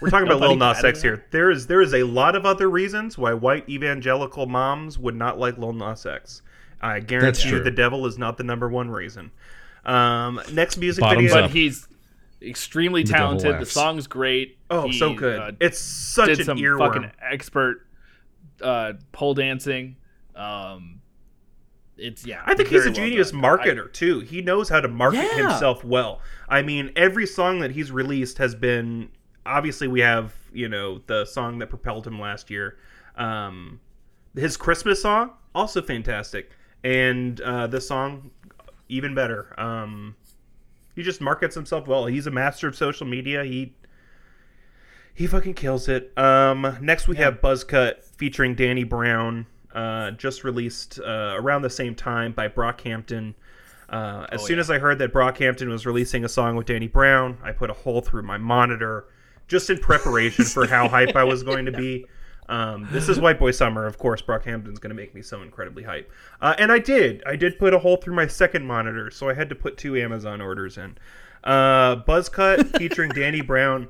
B: we're talking about Lil Nas X here. There is there is a lot of other reasons why white evangelical moms would not like Lil Nas X. I guarantee you
A: true.
B: the devil is not the number one reason. Um, next music
A: Bottoms
B: video.
C: but he's extremely
A: The
C: talented. The
A: laughs.
C: song's great.
B: Oh,
C: He,
B: so good.
C: uh,
B: it's such
C: did
B: an
C: some
B: earworm.
C: fucking expert uh, pole dancing. Um, it's yeah.
B: I think he's a
C: well
B: genius marketer too. He knows how to market
C: Yeah.
B: himself well. I mean, every song that he's released has been obviously we have, you know, the song that propelled him last year. Um his Christmas song also fantastic. And uh this song even better. Um he just markets himself well. He's a master of social media. He he fucking kills it. Um, next we have Buzzcut featuring Danny Brown, uh, just released uh, around the same time by Brockhampton. Uh, as soon as I heard that Brockhampton was releasing a song with Danny Brown, I put a hole through my monitor just in preparation for how hype I was going to be. Um, this is White Boy Summer, of course. Brockhampton's going to make me so incredibly hype, uh, and I did. I did put a hole through my second monitor, so I had to put two Amazon orders in. Uh, Buzzcut featuring Danny Brown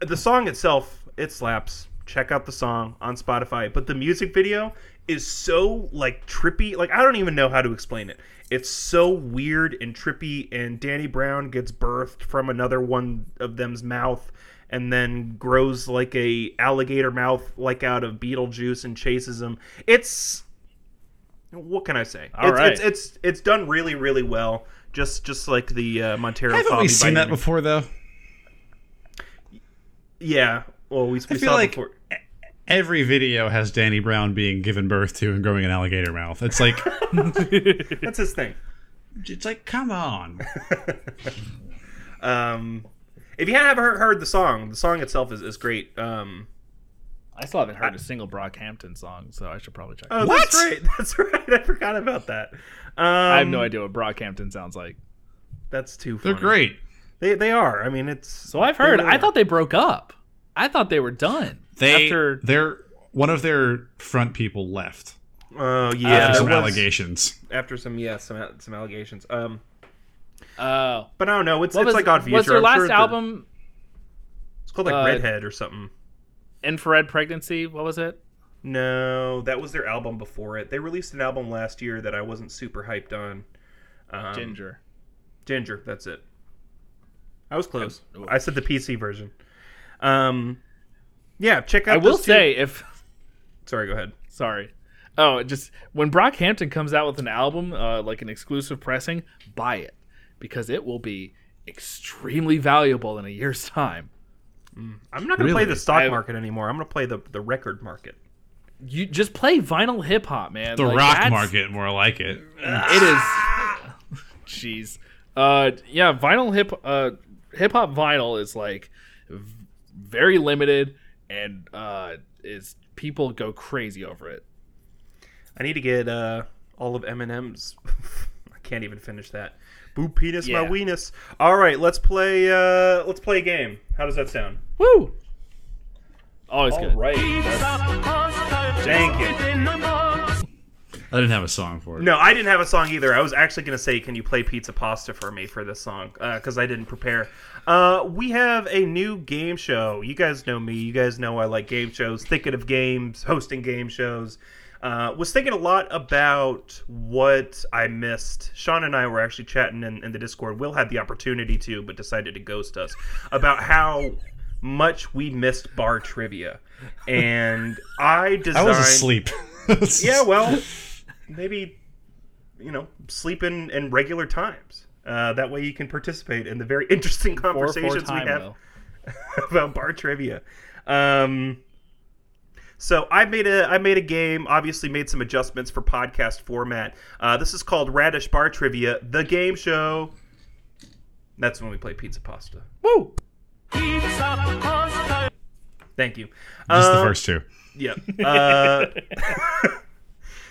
B: the song itself it slaps check out the song on spotify but the music video is so like trippy. Like i don't even know how to explain it. It's so weird and trippy and danny brown gets birthed from another one of them's mouth and then grows like a alligator mouth like out of beetlejuice and chases him. It's what can i say?
C: All
B: it's,
C: right.
B: it's it's it's done really really well. Just just like the uh, montero
A: Haven't we seen that before though?
B: yeah. Well we, we saw
A: like-
B: before
A: Every video has Danny Brown being given birth to and growing an alligator mouth. It's like
B: That's his thing.
A: it's like come on.
B: Um, if you haven't heard, heard the song, the song itself is, is great. Um,
C: I still haven't heard a single Brockhampton song, so I should probably check.
B: oh,
C: it.
B: that's right. That's right. I forgot about that. Um,
C: I have no idea what Brockhampton sounds like.
B: That's too funny.
A: They're great.
B: They they are. I mean, it's
C: So I've heard.
B: really
C: I
B: are.
C: thought they broke up. I thought they were done.
A: They
C: after
A: they're one of their front people left
B: Oh yeah,
A: after some
B: was-
A: allegations.
B: After some yeah, some some allegations. Um,
C: oh,
B: but I don't know. It's it's
C: was,
B: like Odd Future.
C: was their
B: I'm
C: last
B: sure they're-
C: album
B: It's called like
C: uh,
B: Redhead or something.
C: Infrared Pregnancy? What was it?
B: No, that was their album before it. They released an album last year that I wasn't super hyped on. Um,
C: Ginger.
B: Ginger, that's it. I was close. I said the PC version. Um, yeah, check out.
C: I will
B: those two-
C: say if
B: Sorry, go ahead.
C: sorry. Oh, just when Brockhampton comes out with an album, uh, like an exclusive pressing, buy it because it will be extremely valuable in a year's time.
B: I'm not going to play the stock
C: I-
B: market anymore. I'm going to play the the record market.
C: You just play vinyl hip hop, man.
A: The
C: Like,
A: rock market, more like it.
C: It is. Jeez. Uh, yeah, vinyl hip uh hip hop vinyl is like v- very limited and uh is people go crazy over it.
B: I need to get uh, all of M&M's. I can't even finish that. Boo penis my
C: Yeah.
B: weenus. All right, let's play. Uh, let's play a game. How does that sound?
C: Woo! Always
B: All
C: good.
B: right. that's- Thank you.
A: I didn't have a song for it.
B: No, I didn't have a song either. I was actually going to say, can you play Pizza Pasta for me for this song? Because I didn't prepare. Uh, we have a new game show. You guys know me. You guys know I like game shows, thinking of games, hosting game shows. Uh, was thinking a lot about what I missed. Sean and I were actually chatting in, in the Discord. Will had the opportunity to, but decided to ghost us about how much we missed bar trivia. And I designed.
A: I
B: designed.
A: was asleep.
B: Yeah, well, maybe you know, sleep in, in regular times. Uh, that way you can participate in the very interesting
C: Four, four
B: conversations we have
C: Will.
B: about bar trivia. Um, so I made a I made a game. Obviously, made some adjustments for podcast format. Uh, this is called Radish Bar Trivia, the game show. That's when we play pizza pasta.
C: Woo!
B: Thank you.
A: Just the
B: Uh,
A: first two.
B: Yep. Uh,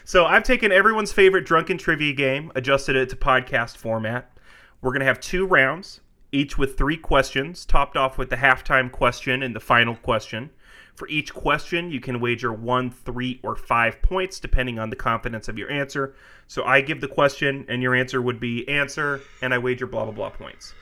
B: so I've taken everyone's favorite drunken trivia game, adjusted it to podcast format. We're going to have two rounds, each with three questions, topped off with the halftime question and the final question. For each question, you can wager one, three, or five points, depending on the confidence of your answer. So I give the question, and your answer would be answer, and I wager blah, blah, blah points.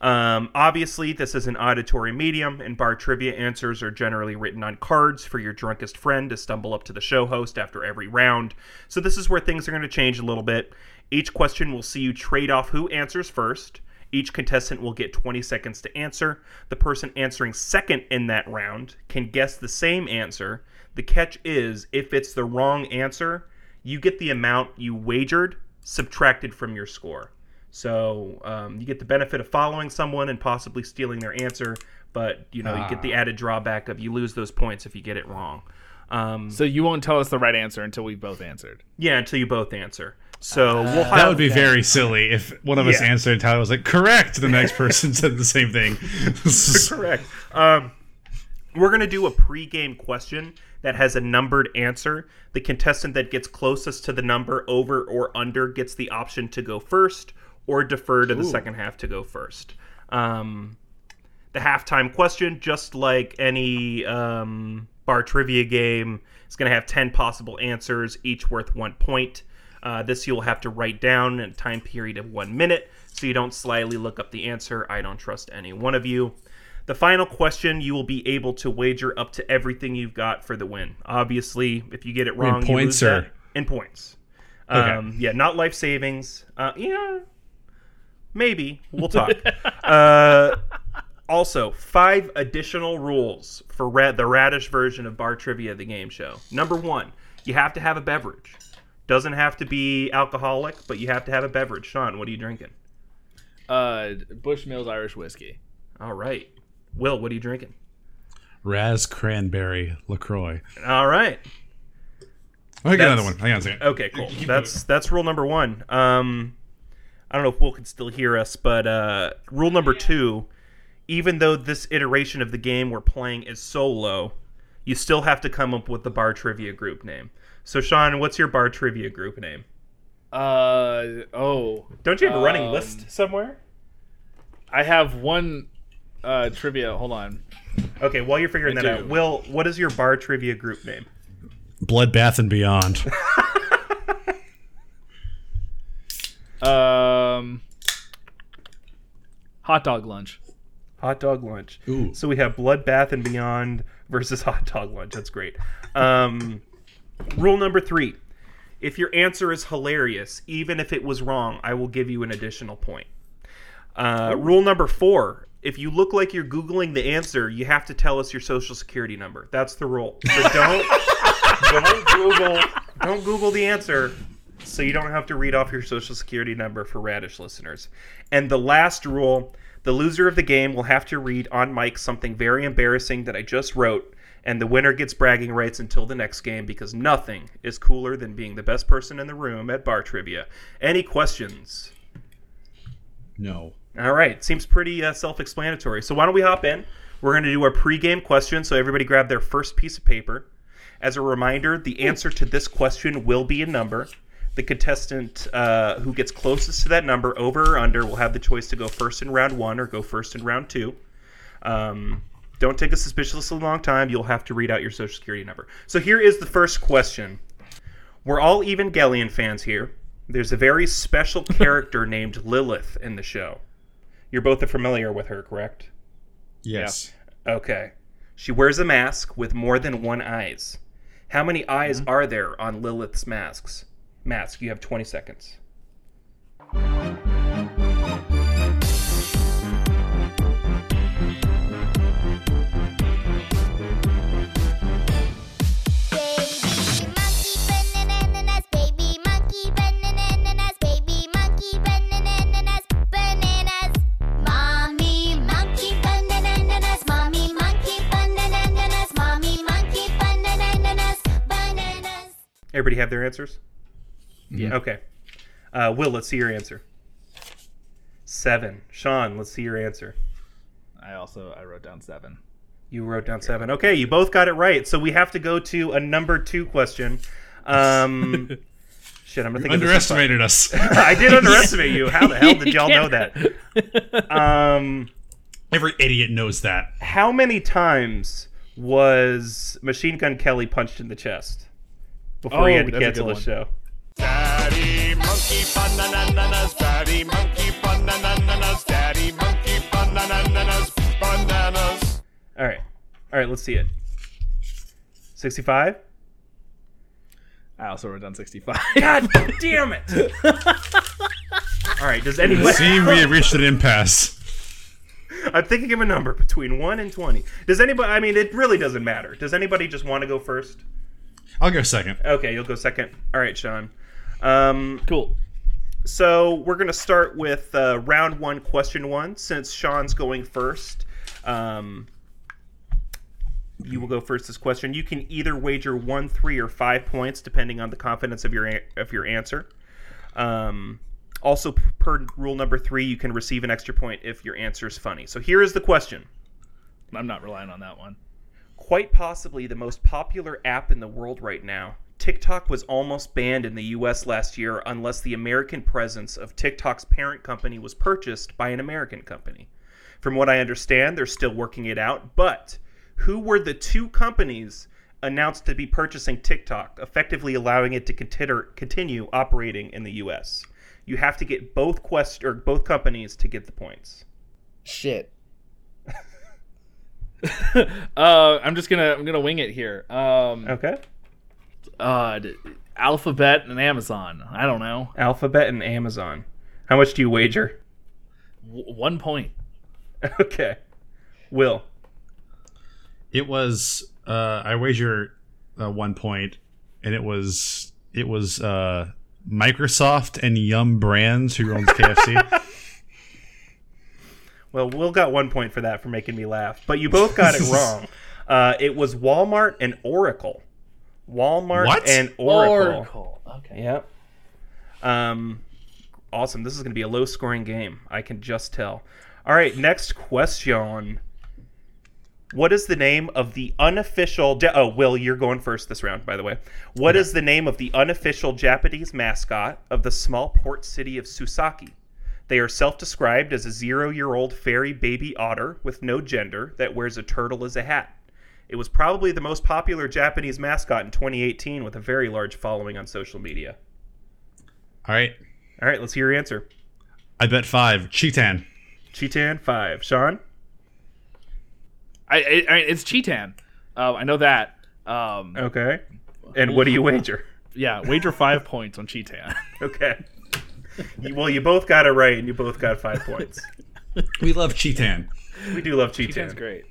B: Um, obviously, this is an auditory medium, and bar trivia answers are generally written on cards for your drunkest friend to stumble up to the show host after every round. So, this is where things are going to change a little bit. Each question will see you trade off who answers first. Each contestant will get 20 seconds to answer. The person answering second in that round can guess the same answer. The catch is if it's the wrong answer, you get the amount you wagered subtracted from your score. So um, you get the benefit of following someone and possibly stealing their answer, but you know you get the added drawback of you lose those points if you get it wrong. Um,
C: So you won't tell us the right answer until we both answered.
B: yeah, until you both answer. So we'll
A: That would be very silly if one of us answered and Tyler was like, correct. The next person said the same thing.
B: correct. Um, we're gonna do a pre-game question that has a numbered answer. The contestant that gets closest to the number over or under gets the option to go first or defer to the second half to go first. Um, the halftime question, just like any um, bar trivia game, is going to have 10 possible answers, each worth one point. Uh, this you'll have to write down in a time period of one minute so you don't slyly look up the answer. I don't trust any one of you. The final question, you will be able to wager up to everything you've got for the win. Obviously, if you get it wrong, you
A: points
B: lose
A: or-
B: that. in points.
A: Okay.
B: Um, yeah, not life savings. Uh, yeah, maybe we'll talk. uh, also, five additional rules for ra- the radish version of Bar Trivia, the game show. Number one, you have to have a beverage. Doesn't have to be alcoholic, but you have to have a beverage. Sean, what are you drinking?
C: Uh, Bushmills Irish whiskey.
B: All right. Will, what are you drinking?
A: Razz Cranberry LaCroix.
B: All right.
A: I got
B: That's-
A: another one. Hang on a second.
B: Okay, cool. That's that's rule number one. Um, I don't know if Will can still hear us, but uh, rule number two: even though this iteration of the game we're playing is solo, you still have to come up with the bar trivia group name. So, Sean, what's your bar trivia group name?
C: Uh oh.
B: Don't you have a running
C: Um,
B: list somewhere?
C: I have one uh, trivia. Hold on.
B: Okay, while you're figuring
C: I
B: that
C: do.
B: out, Will, what is your bar trivia group name?
A: Bloodbath and Beyond.
C: Um, hot dog lunch.
B: Hot dog lunch.
A: Ooh.
B: So we have Bloodbath and Beyond versus Hot Dog Lunch. That's great. Um, rule number three: If your answer is hilarious, even if it was wrong, I will give you an additional point. Uh, rule number four: If you look like you're googling the answer, you have to tell us your social security number. That's the rule. So don't don't Google don't Google the answer. So you don't have to read off your social security number for Radish listeners. And the last rule the loser of the game will have to read on mic something very embarrassing that I just wrote, and the winner gets bragging rights until the next game because nothing is cooler than being the best person in the room at bar trivia. Any questions?
A: No.
B: All right, seems pretty uh, self-explanatory. So why don't we hop in? We're going to do our pre-game question. So everybody grab their first piece of paper. As a reminder, the answer to this question will be a number. The contestant uh, who gets closest to that number, over or under, will have the choice to go first in round one or go first in round two. Um, don't take a suspiciously long time. You'll have to read out your social security number. So here is the first question. We're all Evangelion fans here. There's a very special character named Lilith in the show. You're both familiar with her, correct?
A: Yes.
B: Okay. She wears a mask with more than one eyes. How many eyes are there on Lilith's masks? Mask. You have 20 seconds. Everybody have their answers? Yeah. Okay. Uh, Will, let's see your answer. Seven. Sean, let's see your answer.
C: I also I wrote down seven.
B: You wrote down seven. Okay, you both got it right. So we have to go to a number two question. Um, shit, I'm gonna think of.
A: Underestimated us.
B: I did underestimate you. How the hell did y'all know that? Um,
A: Every idiot knows that.
B: how many times was Machine Gun Kelly punched in the chest before he
C: Oh,
B: had to cancel
C: good
B: the
C: one.
B: show?
F: Daddy monkey bananas, daddy monkey bananas, daddy monkey bananas, bananas.
B: All right, all right, let's see it. Sixty-five.
C: I also wrote down sixty-five.
B: God damn it! all right, does anyone?
A: Seeing we have reached an impasse.
B: I'm thinking of a number between one and twenty. Does anybody? I mean, it really doesn't matter. Does anybody just want to go first?
A: I'll go second.
B: Okay, you'll go second. All right, Sean. Um,
C: cool.
B: So we're gonna start with uh, round one, question one. Since Sean's going first, um, you will go first. This question, you can either wager one, three, or five points depending on the confidence of your of your answer. Um, also, per rule number three, you can receive an extra point if your answer is funny. So here is the question.
C: I'm not relying on that one.
B: quite possibly the most popular app in the world right now. TikTok was almost banned in the US last year unless the American presence of TikTok's parent company was purchased by an American company. From what I understand, they're still working it out, but who were the two companies announced to be purchasing TikTok, effectively allowing it to consider, continue operating in the US? You have to get both quest or both companies to get the points.
G: Shit.
C: uh, I'm just gonna I'm gonna wing it here. Um,
B: Okay.
C: Uh, Alphabet and Amazon. I don't know.
B: Alphabet and Amazon. How much do you wager?
C: W- one point.
B: Okay. Will.
A: It was uh I wager uh, one point and it was it was uh Microsoft and Yum Brands who owns KFC.
B: Well, Will got one point for that for making me laugh, but you both got it wrong. Uh, it was Walmart and Oracle. Walmart
A: What?
B: and Oracle.
C: Oracle. Okay.
B: Yep. Um, awesome. This is going to be a low-scoring game. I can just tell. All right, next question. What is the name of the unofficial? Ja- oh, Will, you're going first this round, by the way. What is the name of the unofficial Japanese mascot of the small port city of Susaki? They are self described as a zero year old fairy baby otter with no gender that wears a turtle as a hat. It was probably the most popular Japanese mascot in 2018 with a very large following on social media.
A: All right.
B: All right, let's hear your answer.
A: I bet five. Chiitan.
B: Chiitan, five. Sean?
C: I, I, I it's Chiitan. Uh, I know that. Um,
B: Okay. And what do you wager?
C: yeah, wager five points on Chiitan.
B: Okay. You- well, you both got it right, and you both got five points.
A: We love Chiitan.
B: We do love
C: Chiitan's
B: Chiitan.
C: great.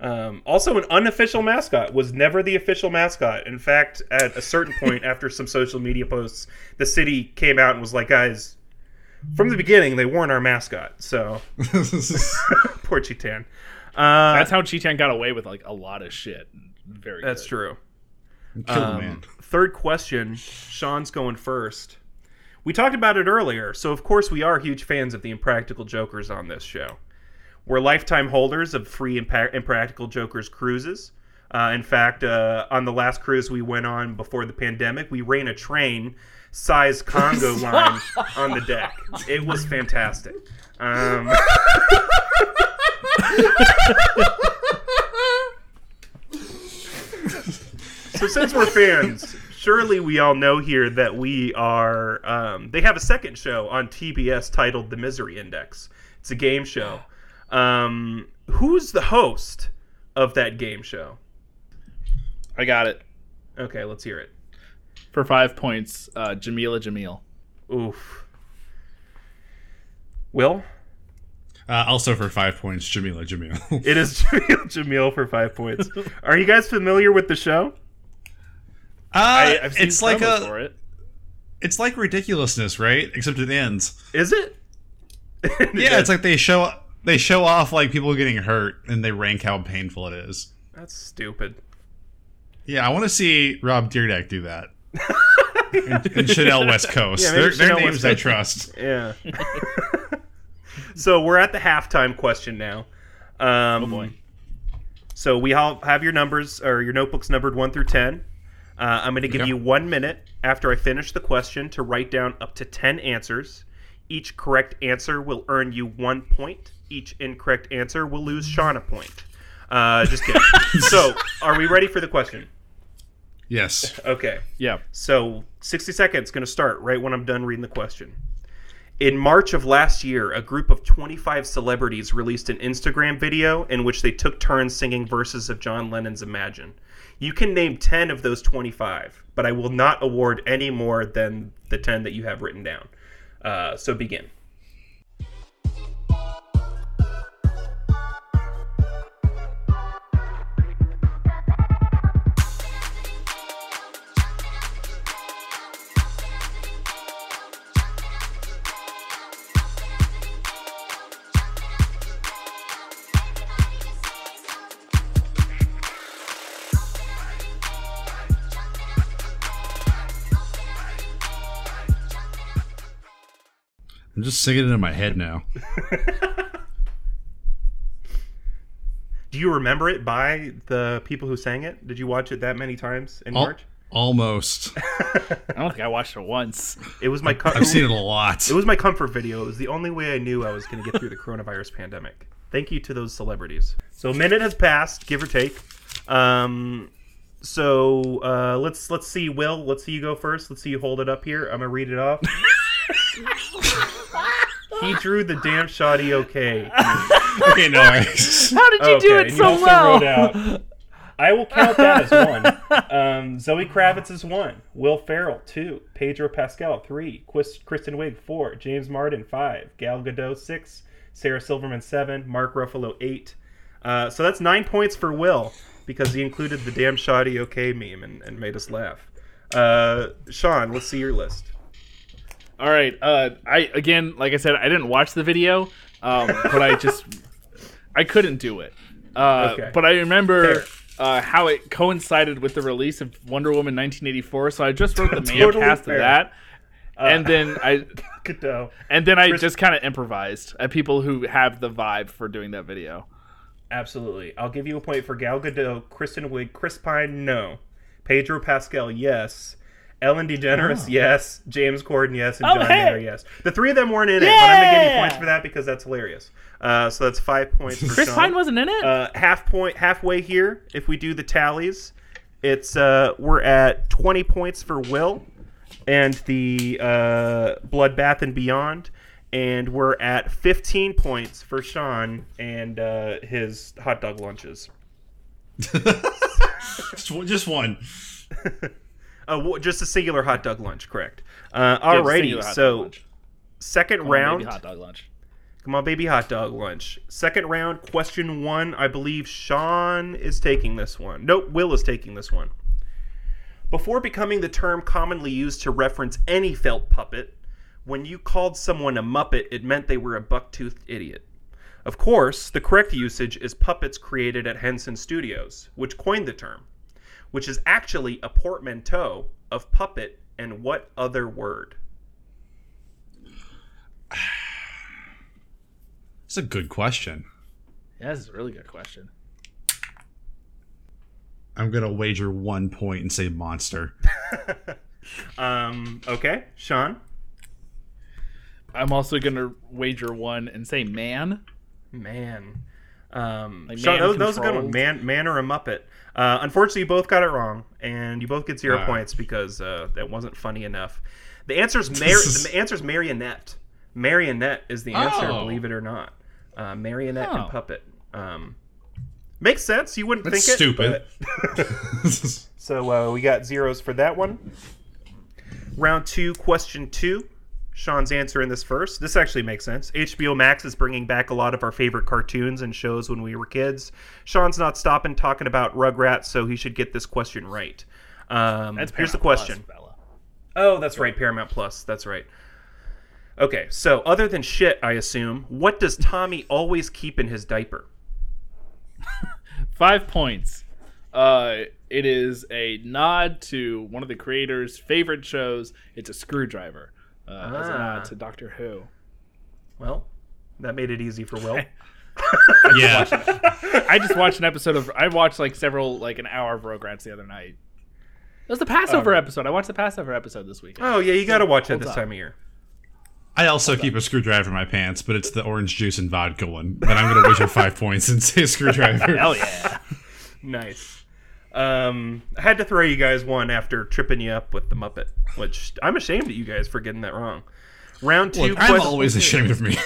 B: Um, also, an unofficial mascot was never the official mascot. In fact, at a certain point after some social media posts, the city came out and was like, "Guys, from the beginning, they weren't our mascot." So poor Chiitan. Uh,
C: That's how Chiitan got away with like a lot of shit. Very.
B: that's
C: good.
B: true.
A: Kill
B: Um,
A: man.
B: Third question. Sean's going first. We talked about it earlier, so of course we are huge fans of the Impractical Jokers on this show. We're lifetime holders of free Impa- Impractical Jokers cruises. Uh, in fact, uh, on the last cruise we went on before the pandemic, we ran a train size Congo line on the deck. It was fantastic. Um, so since we're fans, surely we all know here that we are. Um, they have a second show on TBS titled The Misery Index. It's a game show. Um, who's the host of that game show?
C: I got it
B: Okay, let's hear it.
C: for five points. Uh, Jameela Jamil.
B: Oof. Will?
A: Uh, also for five points, Jameela Jamil.
B: It is Jameela Jamil for five points. Are you guys familiar with the show?
A: Uh,
C: I've seen
A: it's like a,
C: for it.
A: it's like ridiculousness, right? Except it ends.
B: Is it?
A: Yeah, it's like they show they show off like people getting hurt and they rank how painful it is.
B: That's stupid.
A: Yeah, I want to see Rob Dyrdek do that. and, and Chanel West Coast.
B: Yeah, maybe
A: they're they're names
B: West
A: I trust.
B: Yeah. so we're at the halftime question now. Um,
C: Oh boy.
B: So we all have your numbers or your notebooks numbered one through ten. Uh, I'm going to give
A: Okay.
B: you one minute after I finish the question to write down up to ten answers. Each correct answer will earn you one point. Each incorrect answer will lose Sean a point. Uh, just kidding. so, are we ready for the question?
A: Yes.
B: Okay.
C: Yeah.
B: So 60 seconds going to start right when I'm done reading the question. In March of last year, a group of 25 celebrities released an Instagram video in which they took turns singing verses of John Lennon's Imagine. You can name 10 of those 25, but I will not award any more than the 10 that you have written down. Uh, so begin.
A: I'm just singing it in my head now.
B: Do you remember it by the people who sang it? Did you watch it that many times in
A: Al-
B: March?
A: almost.
C: I don't think I watched it once.
B: It was my co-
A: I've seen it a lot.
B: It was my comfort video. It was the only way I knew I was going to get through the coronavirus pandemic. Thank you to those celebrities. So a minute has passed, give or take. Um, so uh, let's let's see, Will. Let's see you go first. Let's see you hold it up here. I'm gonna read it off. he drew the damn shoddy okay.
A: okay, no. I-
C: How did you
B: Okay,
C: do it
B: and
C: so
B: also
C: well?
B: wrote out- I will count that as one. Um, Zoe Kravitz is one. Will Ferrell two. Pedro Pascal three. Quis- Kristen Wiig four. James Martin five. Gal Gadot six. Sarah Silverman seven. Mark Ruffalo eight. Uh, so that's nine points for Will because he included the damn shoddy okay meme and, and made us laugh. Uh, Sean, let's see your list.
C: All right. Uh, I again, like I said, I didn't watch the video, um, but I just I couldn't do it. Uh,
B: Okay.
C: But I remember uh, how it coincided with the release of Wonder Woman 1984, so I just wrote the main
B: Totally
C: cast
B: fair.
C: of that, and then I and then I just kind of improvised at people who have the vibe for doing that video.
B: Absolutely. I'll give you a point for Gal Gadot, Kristen Wiig, Chris Pine, no. Pedro Pascal, yes. Ellen DeGeneres, yes. James Corden, yes. And
C: Oh,
B: John
C: hey.
B: Mayer, yes. The three of them weren't in it, but I'm going to give you points for that because that's hilarious. Uh, so that's five points for
C: Chris
B: Sean.
C: Pine wasn't in it.
B: Uh, half point, halfway here. If we do the tallies, it's uh, we're at 20 points for Will and the uh, Bloodbath and Beyond, and we're at 15 points for Sean and uh, his hot dog lunches.
A: Just one-
B: Uh, just a singular hot dog lunch, correct? Uh, alrighty, so second
C: Come on,
B: round.
C: baby hot dog lunch.
B: Come on, baby hot dog lunch. Second round, question one. I believe Sean is taking this one. Nope, Will is taking this one. Before becoming the term commonly used to reference any felt puppet, when you called someone a muppet, it meant they were a buck-toothed idiot. Of course, the correct usage is puppets created at Henson Studios, which coined the term, which is actually a portmanteau of puppet and what other word?
A: It's a good question.
C: Yeah, this is a really good question.
A: I'm gonna wager one point and say monster.
B: Um, okay, Sean?
C: I'm also gonna wager one and say man.
B: Man. Um,
C: Like
B: Sean,
C: man
B: those, those are good
C: controlled.
B: one. Man, man or a Muppet. Uh, unfortunately, you both got it wrong, and you both get zero points because uh, that wasn't funny enough. The answer's Mar- the answer's marionette. Marionette is the answer,
A: Oh.
B: believe it or not. Uh, marionette
C: Oh.
B: and puppet. Um, makes sense. You wouldn't
A: That's
B: think
A: stupid.
B: it. but- So uh, we got zeros for that one. Round two, question two. Sean's answer in this first. This actually makes sense. HBO Max is bringing back a lot of our favorite cartoons and shows when we were kids. Sean's not stopping talking about Rugrats, so he should get this question right. Um,
C: That's
B: here's the
C: Paramount Plus,
B: question.
C: Bella.
B: Oh, that's right, Paramount Plus. That's right. Okay, so other than shit, I assume, what does Tommy always keep in his diaper?
C: Five points. Uh, it is a nod to one of the creators' favorite shows. It's a screwdriver. Uh, As a
B: Ah.
C: nod to Doctor Who.
B: Well, that made it easy for Will.
A: yeah.
C: I just watched an episode of. I watched like several, like an hour of Rugrats the other night. It was the Passover episode. I watched the Passover episode this week.
B: Oh yeah, you got to watch it this
C: on.
B: time of year.
A: I also keep a screwdriver in my pants, but it's the orange juice and vodka one. But I'm gonna wager five points and say screwdriver.
C: Hell yeah!
B: Nice. Um, I had to throw you guys one after tripping you up with the Muppet, which I'm ashamed of you guys for getting that wrong. Round two.
A: Look, I'm always ashamed of me.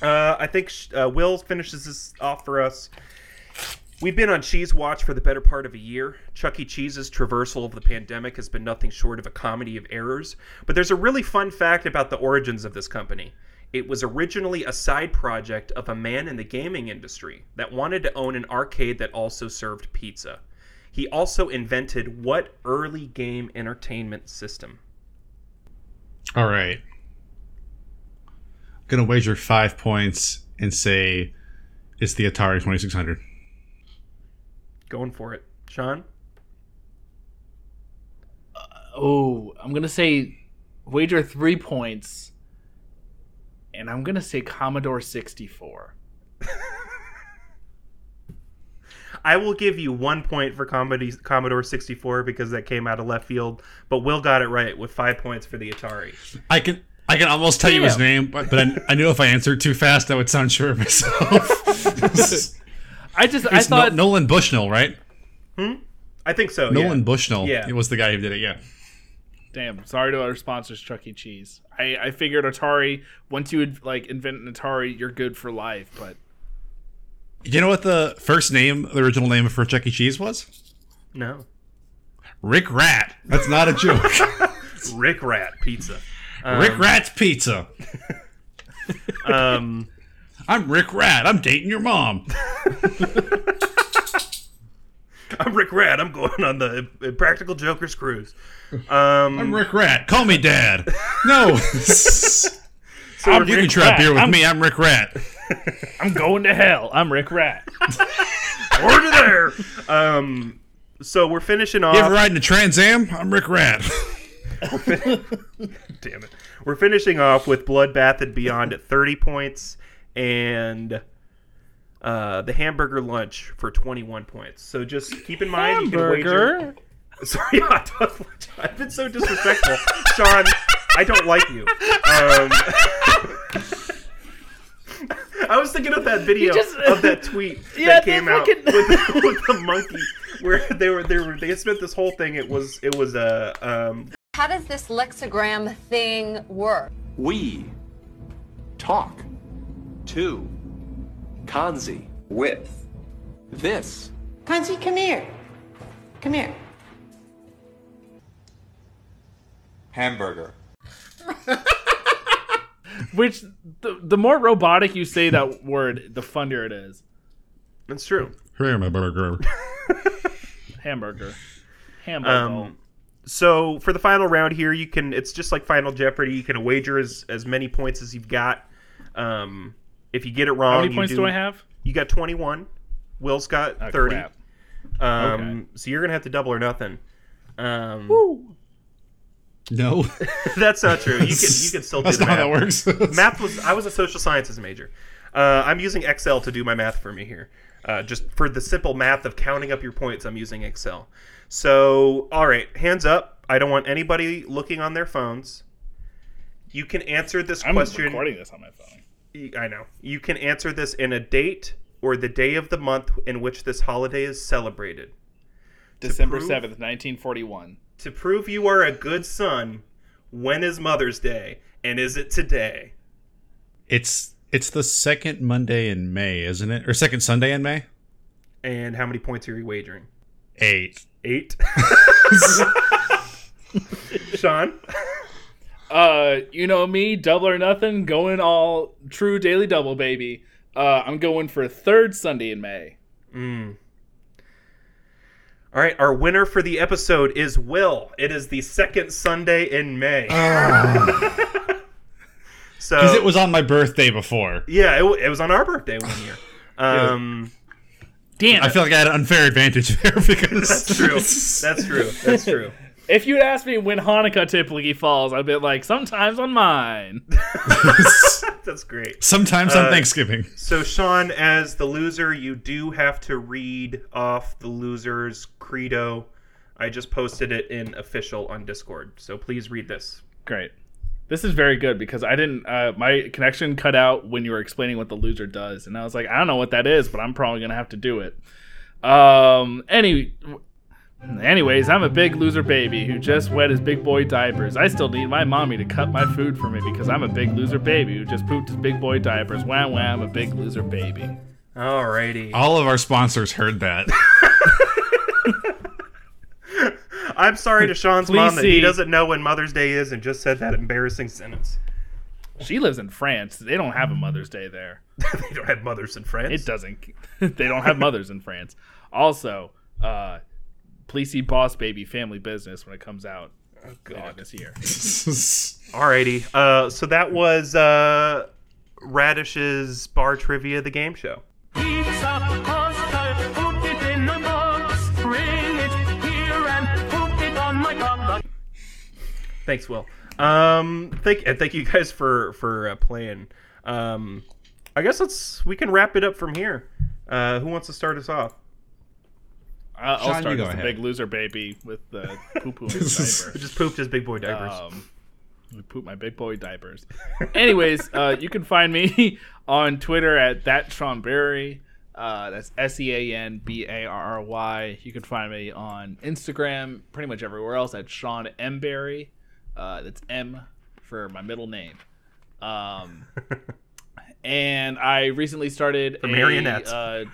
B: Uh, I think uh, Will finishes this off for us. We've been on Cheese Watch for the better part of a year. Chuck E. Cheese's traversal of the pandemic has been nothing short of a comedy of errors. But there's a really fun fact about the origins of this company. It was originally a side project of a man in the gaming industry that wanted to own an arcade that also served pizza. He also invented what early game entertainment system?
A: All right. I'm Gonna wager five points and say it's the Atari 2600.
B: Going for it. Sean?
C: Uh, oh, I'm gonna say wager three points, and I'm gonna say Commodore 64.
B: I will give you one point for comedy, Commodore 64 because that came out of left field, but Will got it right with five points for the Atari.
A: I can I can almost tell you his name, but, but I, I knew if I answered too fast, I would sound sure of myself.
C: I just I
A: No-
C: thought
A: Nolan Bushnell, right? Hmm.
B: I think so.
A: Nolan
B: yeah.
A: Bushnell.
B: Yeah.
A: It was the guy who did it. Yeah.
C: Damn, sorry to our sponsors, Chuck E. Cheese. I, I figured Atari, once you would like invent an Atari, you're good for life. But
A: You know what the first name, the original name for Chuck E. Cheese was?
B: No.
A: Rick Rat. That's not a joke.
B: Rick Rat Pizza.
A: Rick Rat's Pizza.
B: Um,
A: I'm Rick Rat. I'm dating your mom.
B: I'm Rick Rat. I'm going on the Practical Jokers cruise. Um,
A: I'm Rick Rat. Call me Dad. No.
C: I'm
A: you can try
C: Rat.
A: beer with
C: I'm,
A: me. I'm Rick Rat.
C: I'm going to hell. I'm Rick Rat.
B: order there. Um, so we're finishing off.
A: You ever ride in a Trans Am? I'm Rick Rat.
B: Damn it. We're finishing off with Bloodbath and Beyond at 30 points and uh, the hamburger lunch for 21 points. So just keep in mind you can wager
C: Hamburger.
B: Sorry, hot dog. I've been so disrespectful, Sean. I don't like you. Um, I was thinking of that video
C: just-
B: of that tweet
C: Yeah,
B: that came out
C: fucking-
B: with, the, with the monkey, where they were they were they spent this whole thing. It was it was a um,
G: How does this lexigram thing work?
H: We talk to Kanzi with this.
G: Kanzi, come here. Come here.
H: Hamburger.
C: Which the, the more robotic you say that word, the funnier it is.
B: That's true.
A: Hamburger.
C: Hamburger. Hamburger.
B: Um, so for the final round here, you can. It's just like Final Jeopardy. You can wager as as many points as you've got. Um, if you get it wrong,
C: How many
B: you
C: points do I have?
B: You got twenty one. Will's got
C: Oh,
B: thirty.
C: crap.
B: Um,
C: Okay.
B: so you're gonna have to double or nothing. Um,
A: No.
B: that's not true. You can you can still do
A: That's
B: the
A: not how
B: math.
A: that works.
B: math was I was a social sciences major. Uh, I'm using Excel to do my math for me here. Uh, just for the simple math of counting up your points, I'm using Excel. So, all right, hands up. I don't want anybody looking on their phones. You can answer this
C: I'm
B: question.
C: recording this on my phone.
B: I know. You can answer this in a date or the day of the month in which this holiday is celebrated.
C: December
B: prove-
C: seventh, nineteen forty-one.
B: To prove you are a good son, when is Mother's Day? And is it today?
A: It's it's the second Monday in May, isn't it? Or second Sunday in May?
B: And how many points are you wagering?
A: Eight.
B: Eight. Sean?
C: Uh, you know me, double or nothing, going all true daily double, baby. Uh, I'm going for a third Sunday in May.
B: Mm. All right, our winner for the episode is Will. It is the second Sunday in May. so
A: Because it was on my birthday before.
B: yeah, it, it was on our birthday one year. Um,
C: Damn,
A: I feel like I had an unfair advantage there because
B: that's true. That's true. That's true.
C: If you'd asked me when Hanukkah typically falls, I'd be like, sometimes on mine.
B: That's great.
A: Sometimes on
B: Uh,
A: Thanksgiving.
B: So, Sean, as the loser, you do have to read off the loser's credo. I just posted it in official on Discord, so please read this.
C: Great. This is very good because I didn't. Uh, my connection cut out when you were explaining what the loser does, and I was like, I don't know what that is, but I'm probably gonna have to do it. Um. Any. Anyways, I'm a big loser baby who just wet his big boy diapers. I still need my mommy to cut my food for me because I'm a big loser baby who just pooped his big boy diapers. Wham wham, I'm a big loser baby.
B: Alrighty.
A: All of our sponsors heard that.
B: I'm sorry to Sean's
C: Please
B: mom that he doesn't know when Mother's Day is and just said that embarrassing sentence.
C: She lives in France. They don't have a Mother's Day there.
B: they don't have mothers in France.
C: It doesn't. they don't have mothers in France. Also, uh, please see Boss Baby Family Business when it comes out later this year.
B: Alrighty. Uh, so that was uh, Radish's bar trivia, the game show.
F: Pizza, pasta, put it in a box. Bring it here and put it on my tongue.
B: Thanks, Will. Um, thank and thank you guys for for uh, playing. Um, I guess let's we can wrap it up from here. Uh, who wants to start us off?
A: Sean,
C: I'll
A: you
C: start as the
A: ahead.
C: big loser baby with the poo poo in his diaper.
B: Who just pooped his big boy diapers?
C: Um, I poop my big boy diapers. Anyways, uh, you can find me on Twitter at that Sean Barry. Uh, that's S E A N B A R R Y. You can find me on Instagram, pretty much everywhere else at Sean M Barry. Uh, that's M for my middle name. Um, and I recently started
B: For
C: a
B: marionettes.
C: uh,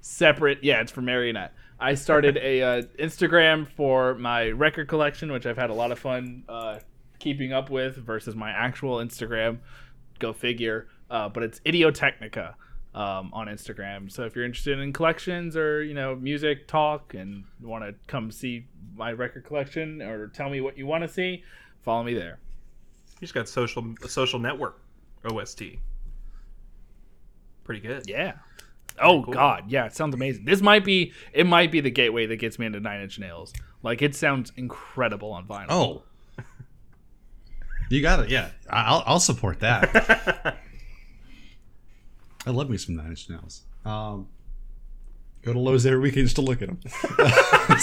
C: separate. Yeah, it's for marionette. I started a uh, Instagram for my record collection, which I've had a lot of fun uh, keeping up with, versus my actual Instagram. Go figure. Uh, but it's Idiotechnica um, on Instagram. So if you're interested in collections or you know music talk and want to come see my record collection or tell me what you want to see, follow me there.
B: You just got social social network OST. Pretty good.
C: Yeah. Oh
B: Cool.
C: God, yeah, it sounds amazing. This might be it might be the gateway that gets me into Nine Inch Nails. Like it sounds incredible on vinyl.
A: Oh. You got it. Yeah, I- I'll I'll support that. I love me some Nine Inch Nails. Um, go to Lowe's every weekend just to look at them.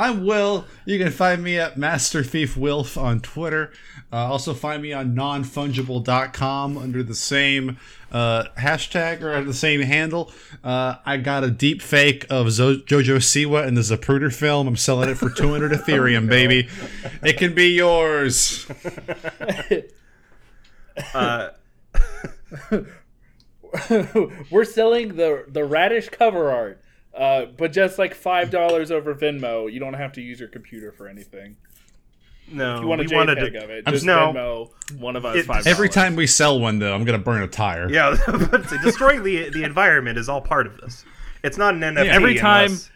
A: I'm Will. You can find me at Master Thief Wilf on Twitter. Uh, also find me on nonfungible.com under the same uh, hashtag or the same handle. Uh, I got a deep fake of Zo- Jojo Siwa in the Zapruder film. I'm selling it for 200 Ethereum, baby. It can be yours.
B: Uh,
C: We're selling the the radish cover art, uh, but just like five dollars over Venmo. You don't have to use your computer for anything.
B: No,
C: If you want a
B: we wanted
C: JPEG
B: to.
C: of it,
A: I'm-
C: just
B: no.
C: Venmo one of us
B: It-
C: five.
A: Every time we sell one, though, I'm going to burn a tire.
B: Yeah, but destroying the the environment is all part of this. It's not an NFT.
C: Every time-
B: unless-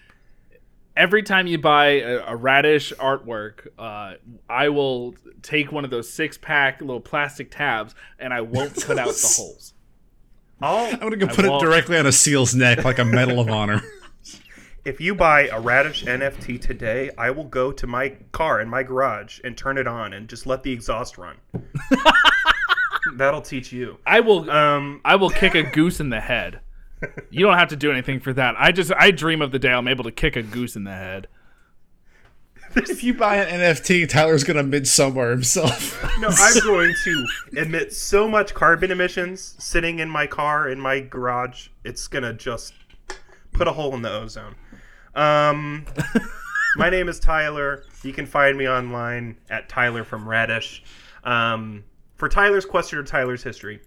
C: every time you buy a, a radish artwork, uh, I will take one of those six pack little plastic tabs and I won't cut out the holes.
B: I'll,
A: I'm going to go
C: I
A: put it
C: won't.
A: directly on a seal's neck like a Medal of Honor.
B: if you buy a radish NFT today, I will go to my car in my garage and turn it on and just let the exhaust run. That'll teach you.
C: I will.
B: Um,
C: I will kick a goose in the head. You don't have to do anything for that. I just I dream of the day I'm able to kick a goose in the head.
A: if you buy an NFT, Tyler's going to midsummer himself.
B: no, I'm going to emit so much carbon emissions sitting in my car in my garage. It's gonna just put a hole in the ozone. Um, my name is Tyler. You can find me online at Tyler from Radish. Um, for Tyler's question or Tyler's history.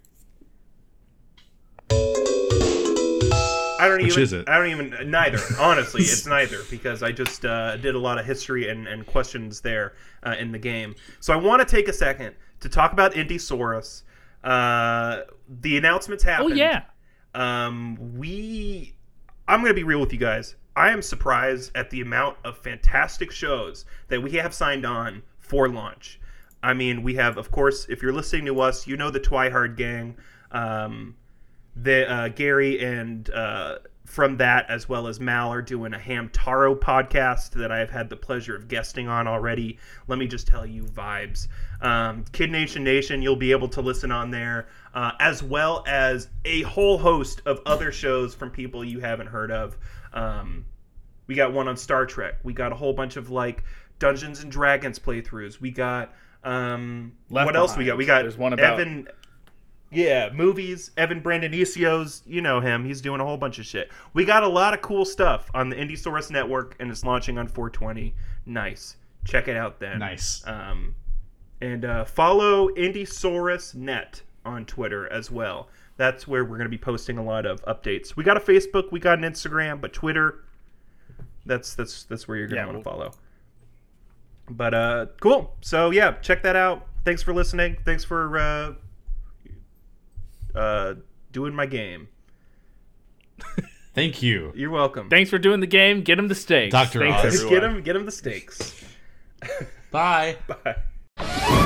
B: I don't
A: Which
B: even.
A: is it?
B: I don't even. Neither. Honestly, it's neither because I just uh, did a lot of history and, and questions there uh, in the game. So I want to take a second to talk about Indiesaurus. Uh, the announcements happened.
C: Oh yeah.
B: Um, we. I'm gonna be real with you guys. I am surprised at the amount of fantastic shows that we have signed on for launch. I mean, we have, of course, if you're listening to us, you know the Twihard Gang. Um, the uh, Gary and uh, from that as well as Mal are doing a Hamtaro podcast that I've had the pleasure of guesting on already. Let me just tell you, vibes. Um, Kid Nation Nation, you'll be able to listen on there, uh, as well as a whole host of other shows from people you haven't heard of. Um, we got one on Star Trek. We got a whole bunch of like Dungeons and Dragons playthroughs. We got um, what else we got? We got
C: There's one about-
B: Evan. Yeah, movies. Evan Brandonicios, you know him. He's doing a whole bunch of shit. We got a lot of cool stuff on the Indiesaurus network, and it's launching on 420. Nice. Check it out then.
A: Nice.
B: Um, and uh, follow Indiesaurus Net on Twitter as well. That's where we're going to be posting a lot of updates. We got a Facebook, we got an Instagram, but Twitter, that's that's that's where you're going to
C: Yeah,
B: want to
C: we'll-
B: follow. But uh, cool. So yeah, check that out. Thanks for listening. Thanks for uh, uh, doing my game.
A: Thank you.
B: You're welcome.
C: Thanks for doing the game. Get him the steaks.
A: Dr.
C: Thanks,
A: Oz.
C: everyone.
B: Get him, get him the steaks.
A: Bye.
B: Bye.